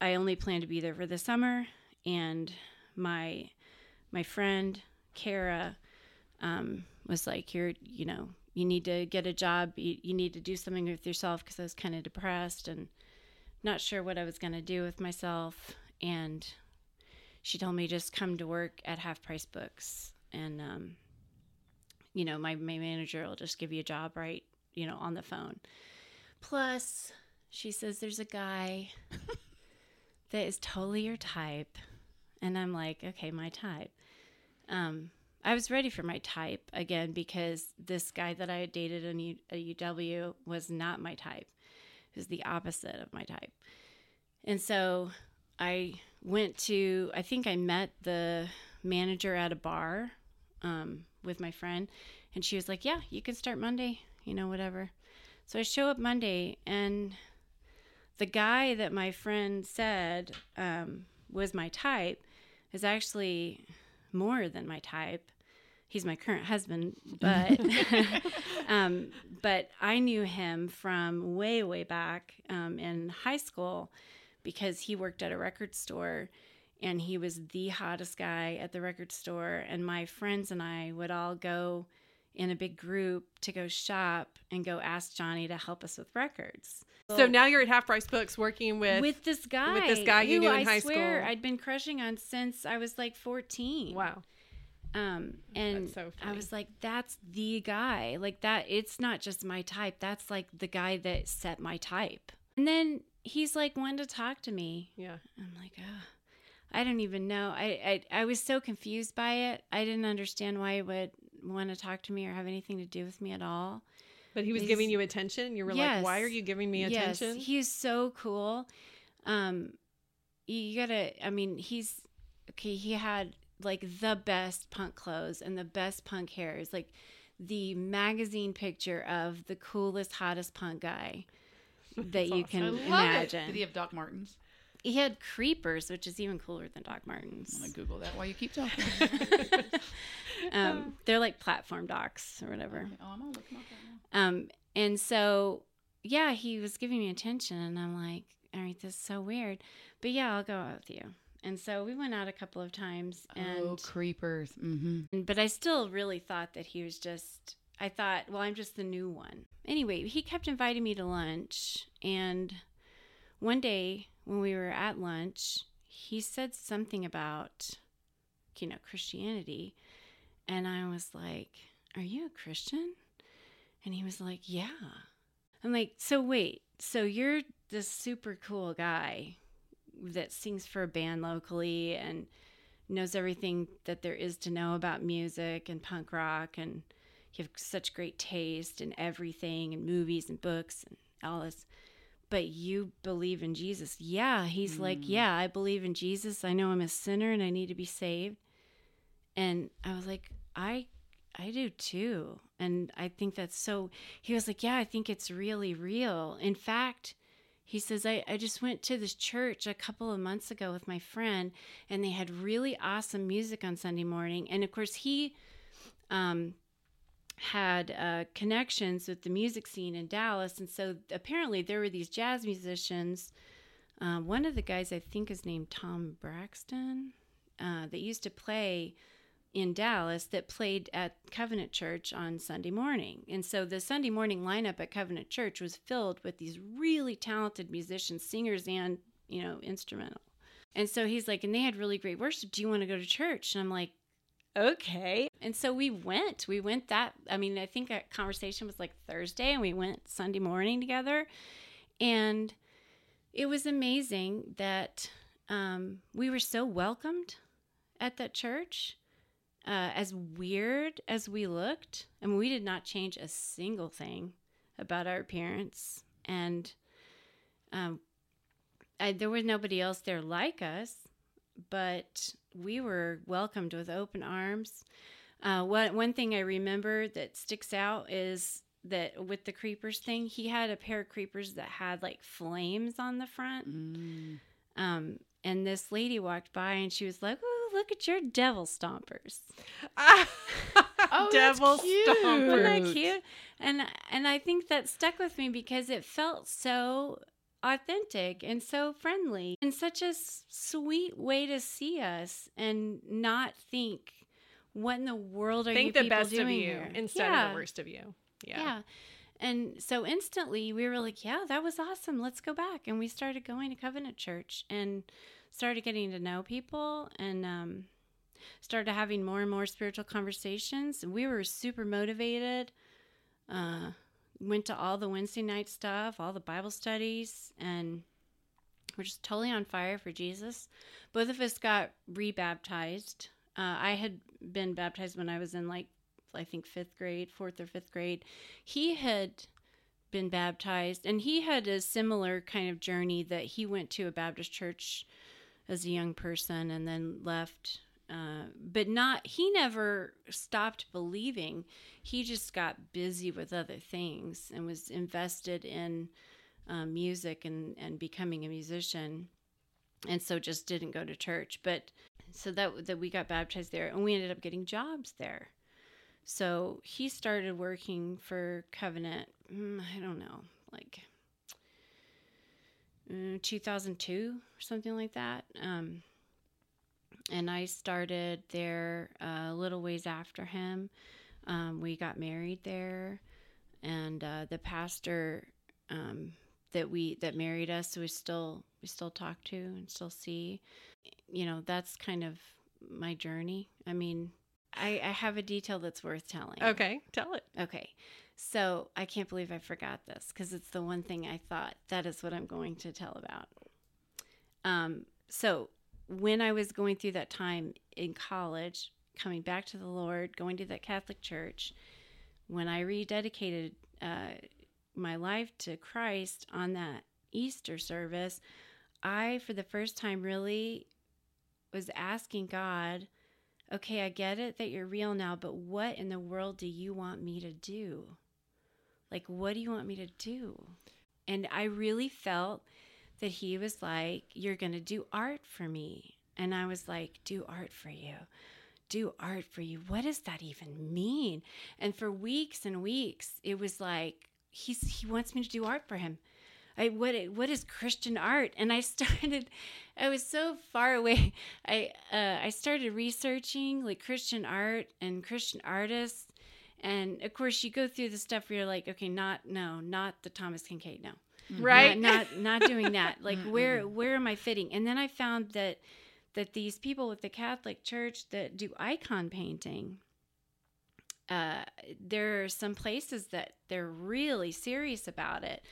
I only planned to be there for the summer. And my my friend Kara um, was like, "You're, you know, you need to get a job. You, you need to do something with yourself." Because I was kind of depressed and not sure what I was going to do with myself. And she told me just come to work at Half Price Books, and um, you know, my my manager will just give you a job right, you know, on the phone. Plus, she says there's a guy *laughs* that is totally your type, and I'm like, okay, my type. Um, I was ready for my type again because this guy that I had dated in U- at UW was not my type. Was the opposite of my type. And so I went to, I think I met the manager at a bar um, with my friend, and she was like, Yeah, you can start Monday, you know, whatever. So I show up Monday, and the guy that my friend said um, was my type is actually more than my type. He's my current husband, *laughs* but *laughs* um, but I knew him from way way back um, in high school because he worked at a record store and he was the hottest guy at the record store and my friends and I would all go in a big group to go shop and go ask Johnny to help us with records. So now you're at Half Price Books working with, with this guy, with this guy you knew in I high swear school. I'd been crushing on since I was like 14. wow. Um, and so I was like, that's the guy. Like that, it's not just my type. That's like the guy that set my type. And then he's like, wanted to talk to me. Yeah. I'm like, oh, I don't even know. I, I I was so confused by it. I didn't understand why he would want to talk to me or have anything to do with me at all. But he was He's- giving you attention. You were like, "Why are you giving me attention?" Yes, he's so cool. Um, you gotta. I mean, he's okay. He had like the best punk clothes and the best punk hairs, like the magazine picture of the coolest, hottest punk guy *laughs* that you can I love it. imagine. Did he have Doc Martens? He had creepers, which is even cooler than Doc Martens. I'm gonna Google that while you keep talking. *laughs* *laughs* Um, they're like platform docs or whatever. oh, I'm gonna look him up right now. Um, and so, yeah, he was giving me attention, and I'm like, all right, this is so weird, but yeah, I'll go out with you. And so we went out a couple of times, and oh, creepers. Mm-hmm. but I still really thought that he was just. I thought, well, I'm just the new one. Anyway, he kept inviting me to lunch, and one day when we were at lunch, he said something about, you know, Christianity, and I was like, "Are you a Christian?" And he was like, Yeah. I'm like, So wait, so you're this super cool guy that sings for a band locally and knows everything that there is to know about music and punk rock and you have such great taste in everything and movies and books and all this. But you believe in Jesus. Yeah. He's like, mm. Yeah, I believe in Jesus. I know I'm a sinner and I need to be saved. And I was like, I I do too. And I think that's so. He was like, Yeah, I think it's really real. In fact, he says, I, I just went to this church a couple of months ago with my friend, and they had really awesome music on Sunday morning. And of course, he um, had uh, connections with the music scene in Dallas. And so apparently, there were these jazz musicians. Uh, one of the guys, I think, is named Tom Braxton, uh, that used to play in Dallas that played at Covenant Church on Sunday morning. And so the Sunday morning lineup at Covenant Church was filled with these really talented musicians, singers and, you know, instrumental. And so he's like, and they had really great worship. Do you want to go to church? And I'm like, okay. And so we went. We went that, I mean, I think our conversation was like Thursday and we went Sunday morning together. And it was amazing that um, we were so welcomed at that church. Uh, as weird as we looked, I mean, we did not change a single thing about our appearance, and um, I, there was nobody else there like us, but we were welcomed with open arms. Uh, one one thing I remember that sticks out is that with the creepers thing, he had a pair of creepers that had like flames on the front. Mm. Um, and this lady walked by and she was like, "Oh, look at your devil stompers." *laughs* Oh, that's Devil cute. stompers. Isn't that Cute. cute? And and I think that stuck with me because it felt so authentic and so friendly and such a s- sweet way to see us and not think what in the world are you Think the people best of doing you here? instead Yeah. of the worst of you. Yeah. Yeah. And so instantly we were like, yeah, that was awesome. Let's go back. And we started going to Covenant Church and started getting to know people and um, started having more and more spiritual conversations. We were super motivated. Uh, went to all the Wednesday night stuff, all the Bible studies, and we're just totally on fire for Jesus. Both of us got rebaptized. Uh, I had been baptized when I was in like I think fifth grade, fourth or fifth grade. He had been baptized, and he had a similar kind of journey that he went to a Baptist church as a young person and then left. Uh, but not, he never stopped believing. He just got busy with other things and was invested in um, music and, and becoming a musician. And so just didn't go to church. But so that, that we got baptized there and we ended up getting jobs there. So he started working for Covenant, mm, I don't know, like 2002 or something like that. Um, and I started there uh, a little ways after him. Um, we got married there, and uh, the pastor um, that we that married us, we still we still talk to and still see. You know, that's kind of my journey. I mean, I, I have a detail that's worth telling. Okay. Tell it. Okay. So I can't believe I forgot this because it's the one thing I thought that is what I'm going to tell about. Um, so when I was going through that time in college, coming back to the Lord, going to that Catholic church, when I rededicated uh, my life to Christ on that Easter service, I, for the first time, really was asking God, okay, I get it that you're real now, but what in the world do you want me to do? Like, what do you want me to do? And I really felt that he was like, You're going to do art for me. And I was like, Do art for you. Do art for you. What does that even mean? And for weeks and weeks, it was like, He's, he wants me to do art for him. I what what is Christian art? And I *laughs* started, I was so far away. I uh, I started researching like Christian art and Christian artists, and of course you go through the stuff where you're like, okay, not no, not the Thomas Kinkade, no, Right. not not, not doing that. *laughs* Like where where am I fitting? And then I found that that these people with the Catholic Church that do icon painting, uh, there are some places that they're really serious about it.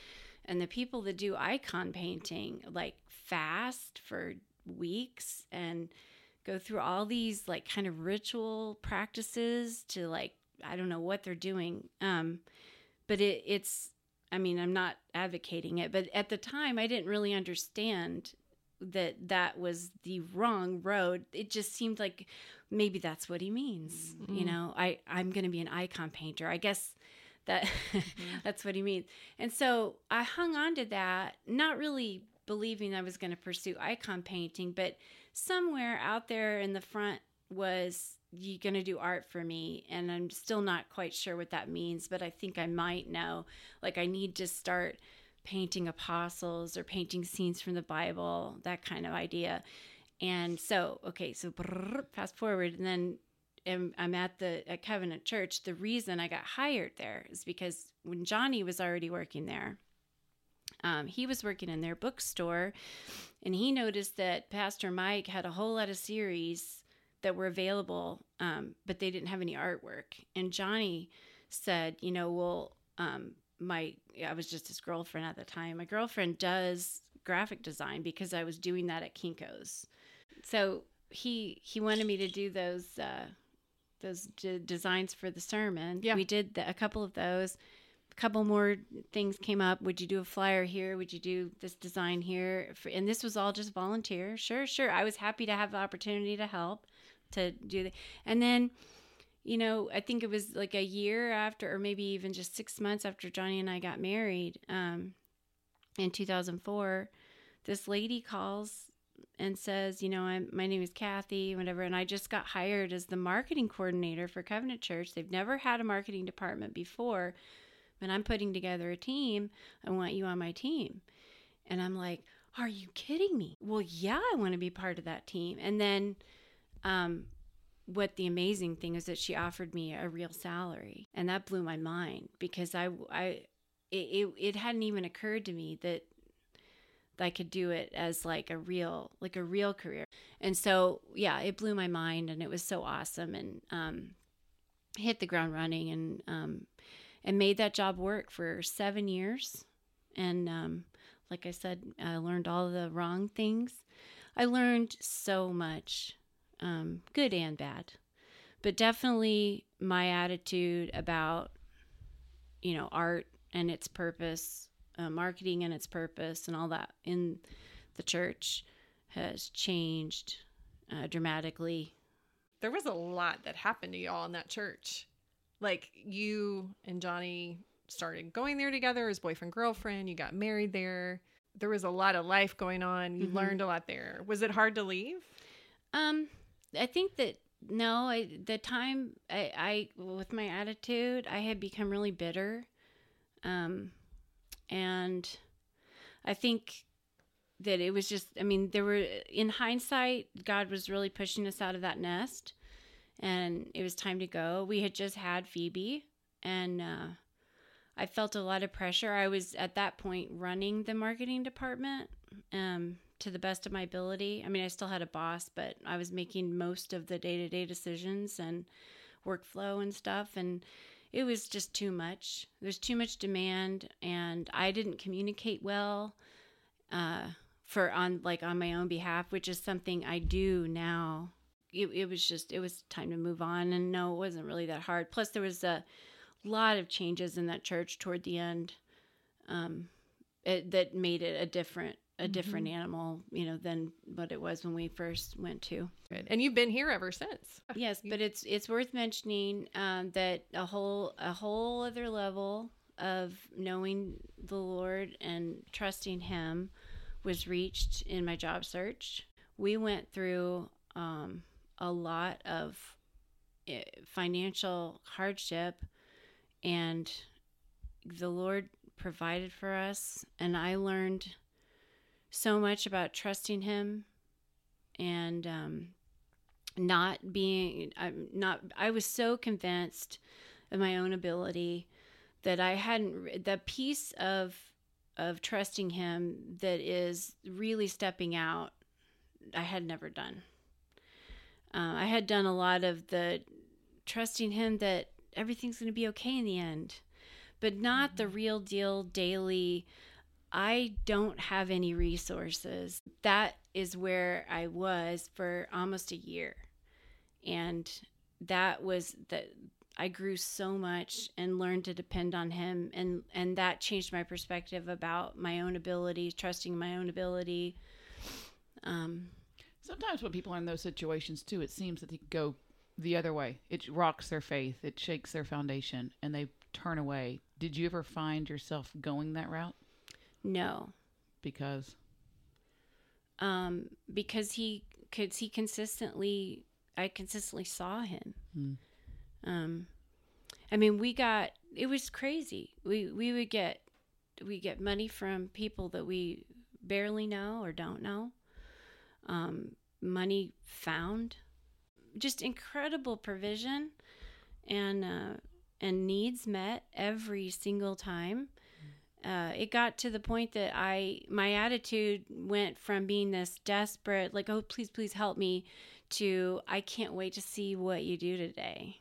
And the people that do icon painting like fast for weeks and go through all these like kind of ritual practices to like I don't know what they're doing. Um, but it, it's I mean I'm not advocating it, but at the time I didn't really understand that that was the wrong road. It just seemed like maybe that's what he means. You know, I I'm going to be an icon painter. I guess that *laughs* that's what he means. And so I hung on to that, not really believing I was going to pursue icon painting, but somewhere out there in the front was you going to do art for me and I'm still not quite sure what that means, but I think I might know. Like I need to start painting apostles or painting scenes from the Bible, that kind of idea. And so, okay, so fast forward, and then am- I'm at the at Covenant Church. The reason I got hired there is because when Johnny was already working there, um, he was working in their bookstore, and he noticed that Pastor Mike had a whole lot of series that were available, um, but they didn't have any artwork. And Johnny said, you know, well, um, my I was just his girlfriend at the time. My girlfriend does graphic design because I was doing that at Kinko's. So he he wanted me to do those uh, those d- designs for the sermon. Yeah. we did the, a couple of those. A couple more things came up. Would you do a flyer here? Would you do this design here? And this was all just volunteer. Sure, sure. I was happy to have the opportunity to help to do that. And then, you know, I think it was like a year after, or maybe even just six months after Johnny and I got married, um, in 2004, this lady calls and says, you know, I'm, my name is Kathy, whatever, and I just got hired as the marketing coordinator for Covenant Church. They've never had a marketing department before, but I'm putting together a team. I want you on my team. And I'm like, are you kidding me? Well, yeah, I want to be part of that team. And then, um, what the amazing thing is that she offered me a real salary, and that blew my mind because I, I, it, it, hadn't even occurred to me that I could do it as like a real like a real career. And so yeah, it blew my mind and it was so awesome and um hit the ground running and um and made that job work for 7 years. And um like I said, I learned all the wrong things. I learned so much um good and bad. But definitely my attitude about you know, art and its purpose uh, marketing and its purpose and all that in the church has changed uh, dramatically. There was a lot that happened to y'all in that church. Like you and Johnny started going there together as boyfriend girlfriend. You got married there. There was a lot of life going on. You Mhm. learned a lot there. Was it hard to leave? Um, I think that no, I, the time I, I with my attitude, I had become really bitter, um, and I think that it was just. I mean, there were in hindsight, God was really pushing us out of that nest, and it was time to go. We had just had Phoebe, and uh, I felt a lot of pressure. I was at that point running the marketing department. Um, to the best of my ability. I mean, I still had a boss, but I was making most of the day to day decisions and workflow and stuff. And it was just too much. There's too much demand, and I didn't communicate well uh, for on like on my own behalf, which is something I do now. It, it was just it was time to move on, and no, it wasn't really that hard. Plus, there was a lot of changes in that church toward the end um, it, that made it a different a different animal, you know, than what it was when we first went to. And you've been here ever since. Yes, but it's it's worth mentioning um, that a whole a whole other level of knowing the Lord and trusting Him was reached in my job search. We went through um, a lot of eh, financial hardship, and the Lord provided for us, and I learned so much about trusting Him and um, not being I'm not I was so convinced of my own ability that I hadn't the piece of of trusting him that is really stepping out I had never done. Uh, I had done a lot of the trusting him that everything's going to be okay in the end, but not the real deal daily. I don't have any resources. That is where I was for almost a year. And that was that I grew so much and learned to depend on him and and that changed my perspective about my own ability, trusting my own ability. Um Sometimes when people are in those situations too, it seems that they go the other way. It rocks their faith, it shakes their foundation, and they turn away. Did you ever find yourself going that route? No. Because Um because he cuz he consistently I consistently saw him. Hmm. Um, I mean, we got it was crazy. We we would get we get money from people that we barely know or don't know. Um, money found, just incredible provision, and uh, and needs met every single time. Uh, it got to the point that I my attitude went from being this desperate, like oh please please help me, to I can't wait to see what you do today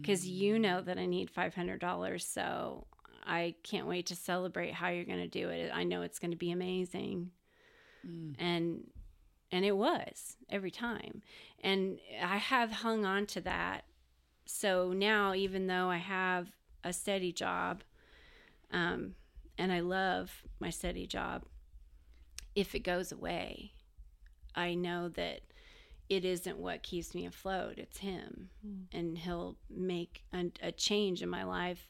because you know that I need $500. So I can't wait to celebrate how you're going to do it. I know it's going to be amazing. Mm. and and it was every time and i have hung on to that so now even though i have a steady job um, and i love my steady job if it goes away i know that it isn't what keeps me afloat it's him and he'll make a, a change in my life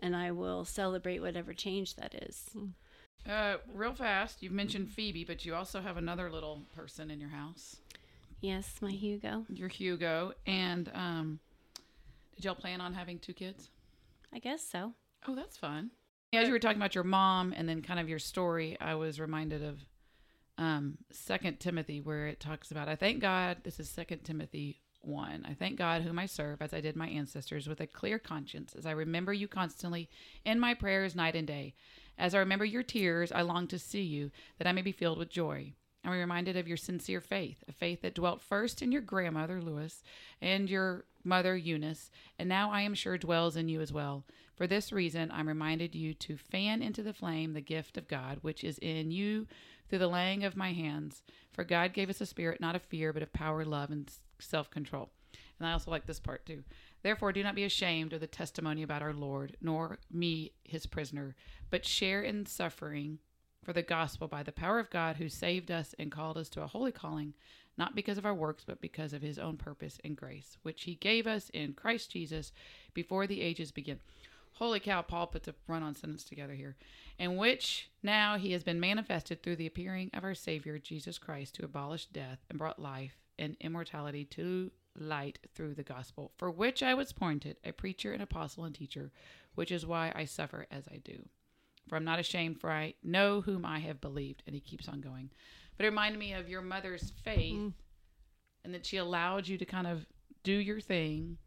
and i will celebrate whatever change that is Uh, real fast, you've mentioned Phoebe, but you also have another little person in your house. yes my hugo Your Hugo. And um, did y'all plan on having two kids? i guess so Oh, that's fun. As you were talking about your mom and then kind of your story, I was reminded of um Second Timothy, where it talks about I thank God. This is Second Timothy one. I thank God whom I serve, as I did my ancestors, with a clear conscience, as I remember you constantly in my prayers night and day. As I remember your tears, I long to see you, that I may be filled with joy. I'm reminded of your sincere faith, a faith that dwelt first in your grandmother, Lois, and your mother, Eunice, and now I am sure dwells in you as well. For this reason, I'm reminded you to fan into the flame the gift of God, which is in you through the laying of my hands. For God gave us a spirit not of fear, but of power, love, and self control. And I also like this part too. Therefore, do not be ashamed of the testimony about our Lord, nor me, his prisoner, but share in suffering for the gospel by the power of God who saved us and called us to a holy calling, not because of our works, but because of his own purpose and grace, which he gave us in Christ Jesus before the ages began. Holy cow, Paul puts a run on sentence together here. In which now he has been manifested through the appearing of our Savior, Jesus Christ, to abolish death and brought life and immortality to light through the gospel, for which I was appointed a preacher and apostle and teacher, which is why I suffer as I do. For I'm not ashamed, for I know whom I have believed. And he keeps on going. But it reminded me of your mother's faith mm. and that she allowed you to kind of do your thing.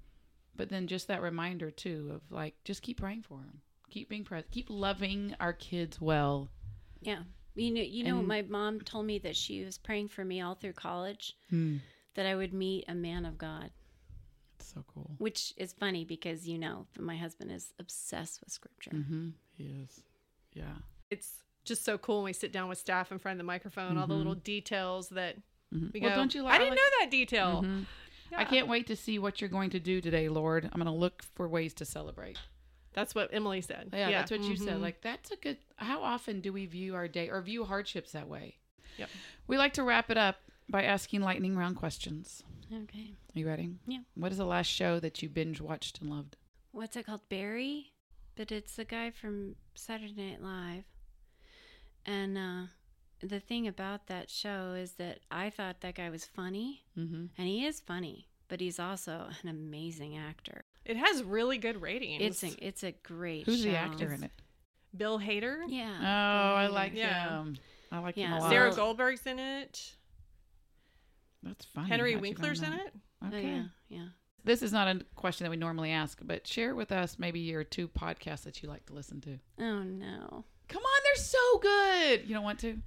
But then just that reminder, too, of like, just keep praying for them. Keep being present. Keep loving our kids well. Yeah. You know, you know, And- my mom told me that she was praying for me all through college that I would meet a man of God, It's so cool. which is funny because you know that my husband is obsessed with scripture. Mm-hmm. He is. Yeah. It's just so cool when we sit down with staff in front of the microphone, all the little details that Mhm. we Well, go. don't you I didn't know that detail. Mhm. I can't wait to see what you're going to do today, Lord. I'm going to look for ways to celebrate. That's what Emily said. Yeah, that's what you said. Mhm. Like that's a good. How often do we view our day or view hardships that way? Yep. We like to wrap it up by asking lightning round questions. Okay. Are you ready? Yeah. What is the last show that you binge watched and loved? What's it called? Barry? But it's the guy from Saturday Night Live. And uh, the thing about that show is that I thought that guy was funny, Mm-hmm. and he is funny, but he's also an amazing actor. It has really good ratings. It's a, it's a great Who's the show. actor in it? Bill Hader. Yeah. Oh, I like Yeah. him. I like Yeah, him a lot. Sarah Goldberg's in it. That's funny. Henry How'd Winkler's in it. that? Oh, Okay. yeah. Yeah. This is not a question that we normally ask, but share with us maybe your two podcasts that you like to listen to. Oh, no. Come on, they're so good. You don't want to?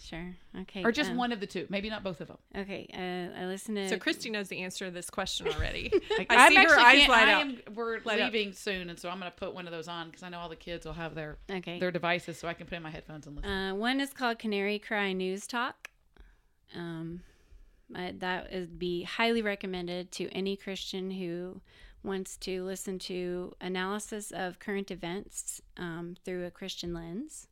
Sure. Okay. Or just um, one of the two. Maybe not both of them. Okay. Uh, I listen to. So Christy knows the answer to this question *laughs* already. Like, I see her eyes can't- light I up. am- we're Light up. leaving soon, and so I'm going to put one of those on because I know all the kids will have their Okay. their devices, so I can put in my headphones and listen. Uh, one is called Canary Cry News Talk. Um, I, that would be highly recommended to any Christian who wants to listen to analysis of current events um, through a Christian lens.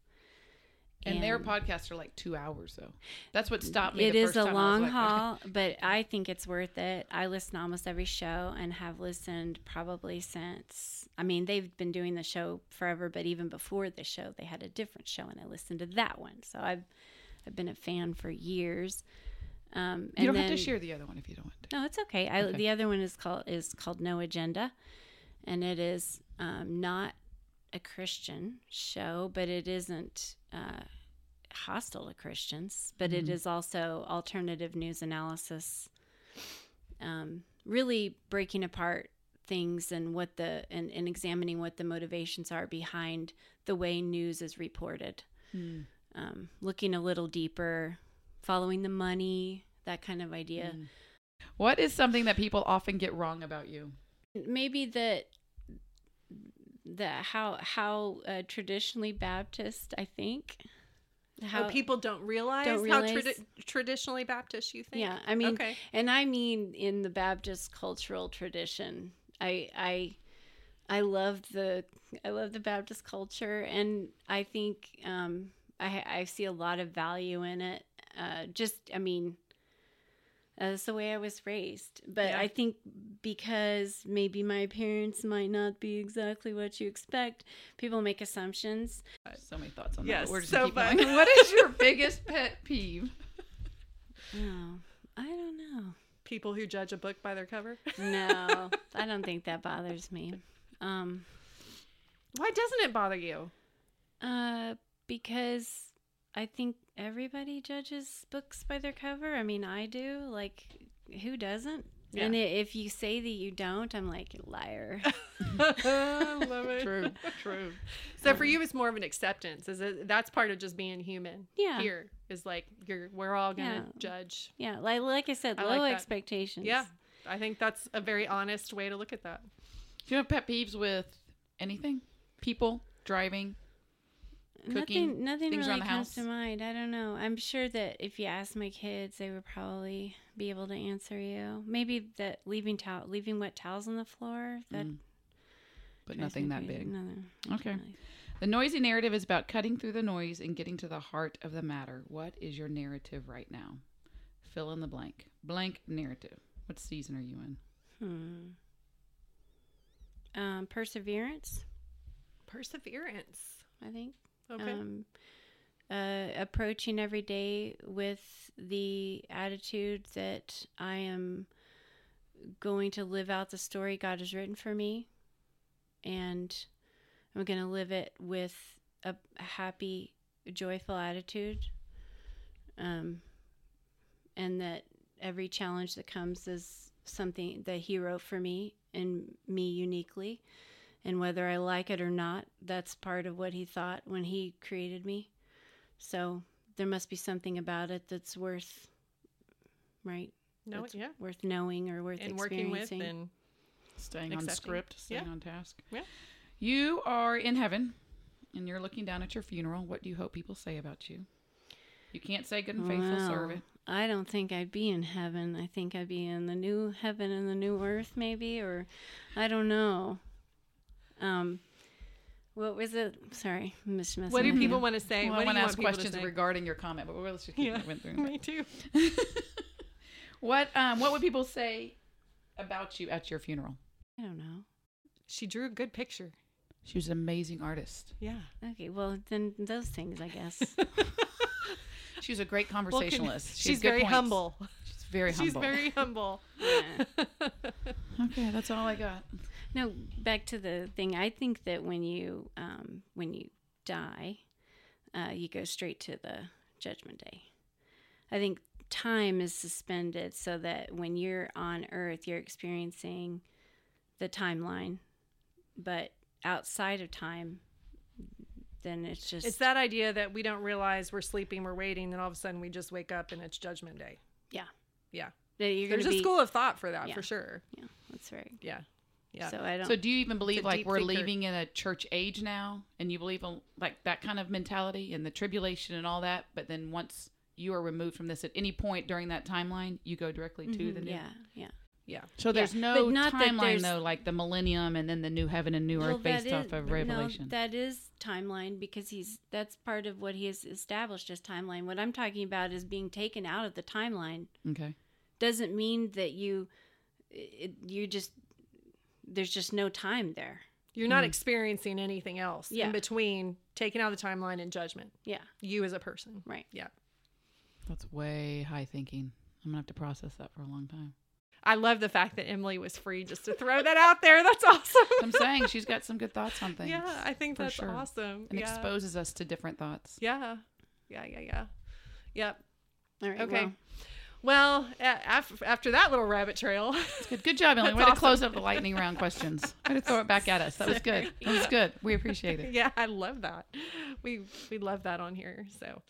And, their podcasts are like two hours, though. That's what stopped me. It is a. Long like, haul, but I think it's worth it. I listen to almost every show and have listened probably since. I mean, they've been doing the show forever, but even before the show, they had a different show, and I listened to that one. So I've I've been a fan for years. Um, You don't have to share the other one if you don't want to. No, it's okay. I, Okay. The other one is called is called No Agenda, and it is um, not a Christian show, but it isn't uh, hostile to Christians. But it Mhm. is also alternative news analysis, um, really breaking apart things and what the and, and examining what the motivations are behind the way news is reported. Um, looking a little deeper, following the money, that kind of idea. Mm. What is something that people often get wrong about you? maybe that the how how uh, traditionally Baptist I think how oh, people don't realize, don't how realize- tradi- traditionally Baptist you think. Yeah, I mean, okay. and I mean in the Baptist cultural tradition. I I I love the I love the Baptist culture, and I think um, I I see a lot of value in it. Uh, just I mean, that's the way I was raised. But Yeah. I think because maybe my parents might not be exactly what you expect, people make assumptions. So many thoughts on Yes, that. We're so gonna fun. What is your *laughs* biggest pet peeve? Oh, I don't know. People who judge a book by their cover. No, I don't think that bothers me. Um, Why doesn't it bother you? Uh, because I think everybody judges books by their cover. I mean, I do. Like, who doesn't? And i if you say that you don't, I'm like liar. I *laughs* love it. True, true. *laughs* So for you, it's more of an acceptance. Is it? That's part of just being human. Yeah. Here is like you're. We're all gonna Yeah. judge. yeah, like like I said, I low like expectations. Yeah. I think that's a very honest way to look at that. Do you have pet peeves with anything? People, driving. Cooking, nothing nothing things really around the comes to mind. I don't know. I'm sure that if you ask my kids, they would probably be able to answer you. Maybe that leaving towel, leaving wet towels on the floor. That Mm. But nothing that big. Nothing. Okay. really. The noisy narrative is about cutting through the noise and getting to the heart of the matter. What is your narrative right now? Fill in the blank. Blank narrative. What season are you in? Hmm. Um, perseverance. Perseverance. I think. Okay. Um, uh, approaching every day with the attitude that I am going to live out the story God has written for me, and I'm going to live it with a happy, joyful attitude. Um, and that every challenge that comes is something that He wrote for me and me uniquely and whether I like it or not, that's part of what he thought when he created me. So there must be something about it that's worth, right? no. that's Yeah. Worth knowing or worth And working with experiencing. and Staying on script, staying Yeah. on task. Yeah. You are in heaven and you're looking down at your funeral. What do you hope people say about you? You can't say good and faithful Well, servant. I don't think I'd be in heaven. I think I'd be in the new heaven and the new earth, maybe, or I don't know. Um, what was it? Sorry, Miss what do people want to say? Well, what I do want you to want ask to questions regarding your comment, but let's just keep Yeah. moving through. *laughs* Me too. *laughs* What um what would people say about you at your funeral? I don't know. She drew a good picture. She was an amazing artist. Yeah. Okay, well then those things, I guess. *laughs* She was a great Well, can- conversationalist. She had she's very humble. She's very humble. She's very humble. Yeah. Okay, that's all I got. No, back to the thing. I think that when you um, when you die, uh, you go straight to the judgment day. I think time is suspended so that when you're on Earth, you're experiencing the timeline, but outside of time, then it's just It's that idea that we don't realize we're sleeping, we're waiting, and all of a sudden we just wake up and it's Judgment Day. yeah. Yeah. You're There's gonna a school of thought for that Yeah. for sure. Yeah, that's right. Yeah. Yeah. So I don't. So do you even believe like we're thinker. leaving in a church age now and you believe in like that kind of mentality and the tribulation and all that, but then once you are removed from this at any point during that timeline, you go directly to Mhm, the new. yeah, yeah. yeah. So there's Yeah, no not timeline there's- though, like the millennium and then the new heaven and new Well, earth based that off is- of no, Revelation. that is timeline because he's that's part of what he has established as timeline. What I'm talking about is being taken out of the timeline okay. doesn't mean that you it, you just there's just no time there. You're not mm. experiencing anything else Yeah. in between taking out the timeline and judgment. Yeah, You as a person. right. Yeah. That's way high thinking. I'm gonna have to process that for a long time. I love the fact that Emily was free just to throw that out there. That's *laughs* awesome. I'm saying she's got some good thoughts on things. yeah, I think for that's sure. awesome. and yeah. exposes us to different thoughts. Yeah. Yeah, yeah, yeah. Yep. All right. Okay. well, Well, af- after that little rabbit trail, Good, good job, Emily. That's Way to close up the lightning round questions. Way to throw it back at us. That was good. That was good. We appreciate it. yeah, I love that. We we love that on here. So,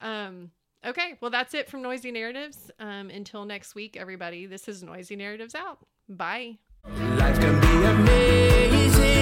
um, okay, well that's it from Noisy Narratives. Um, until next week, everybody. This is Noisy Narratives out. Bye. Life can be amazing.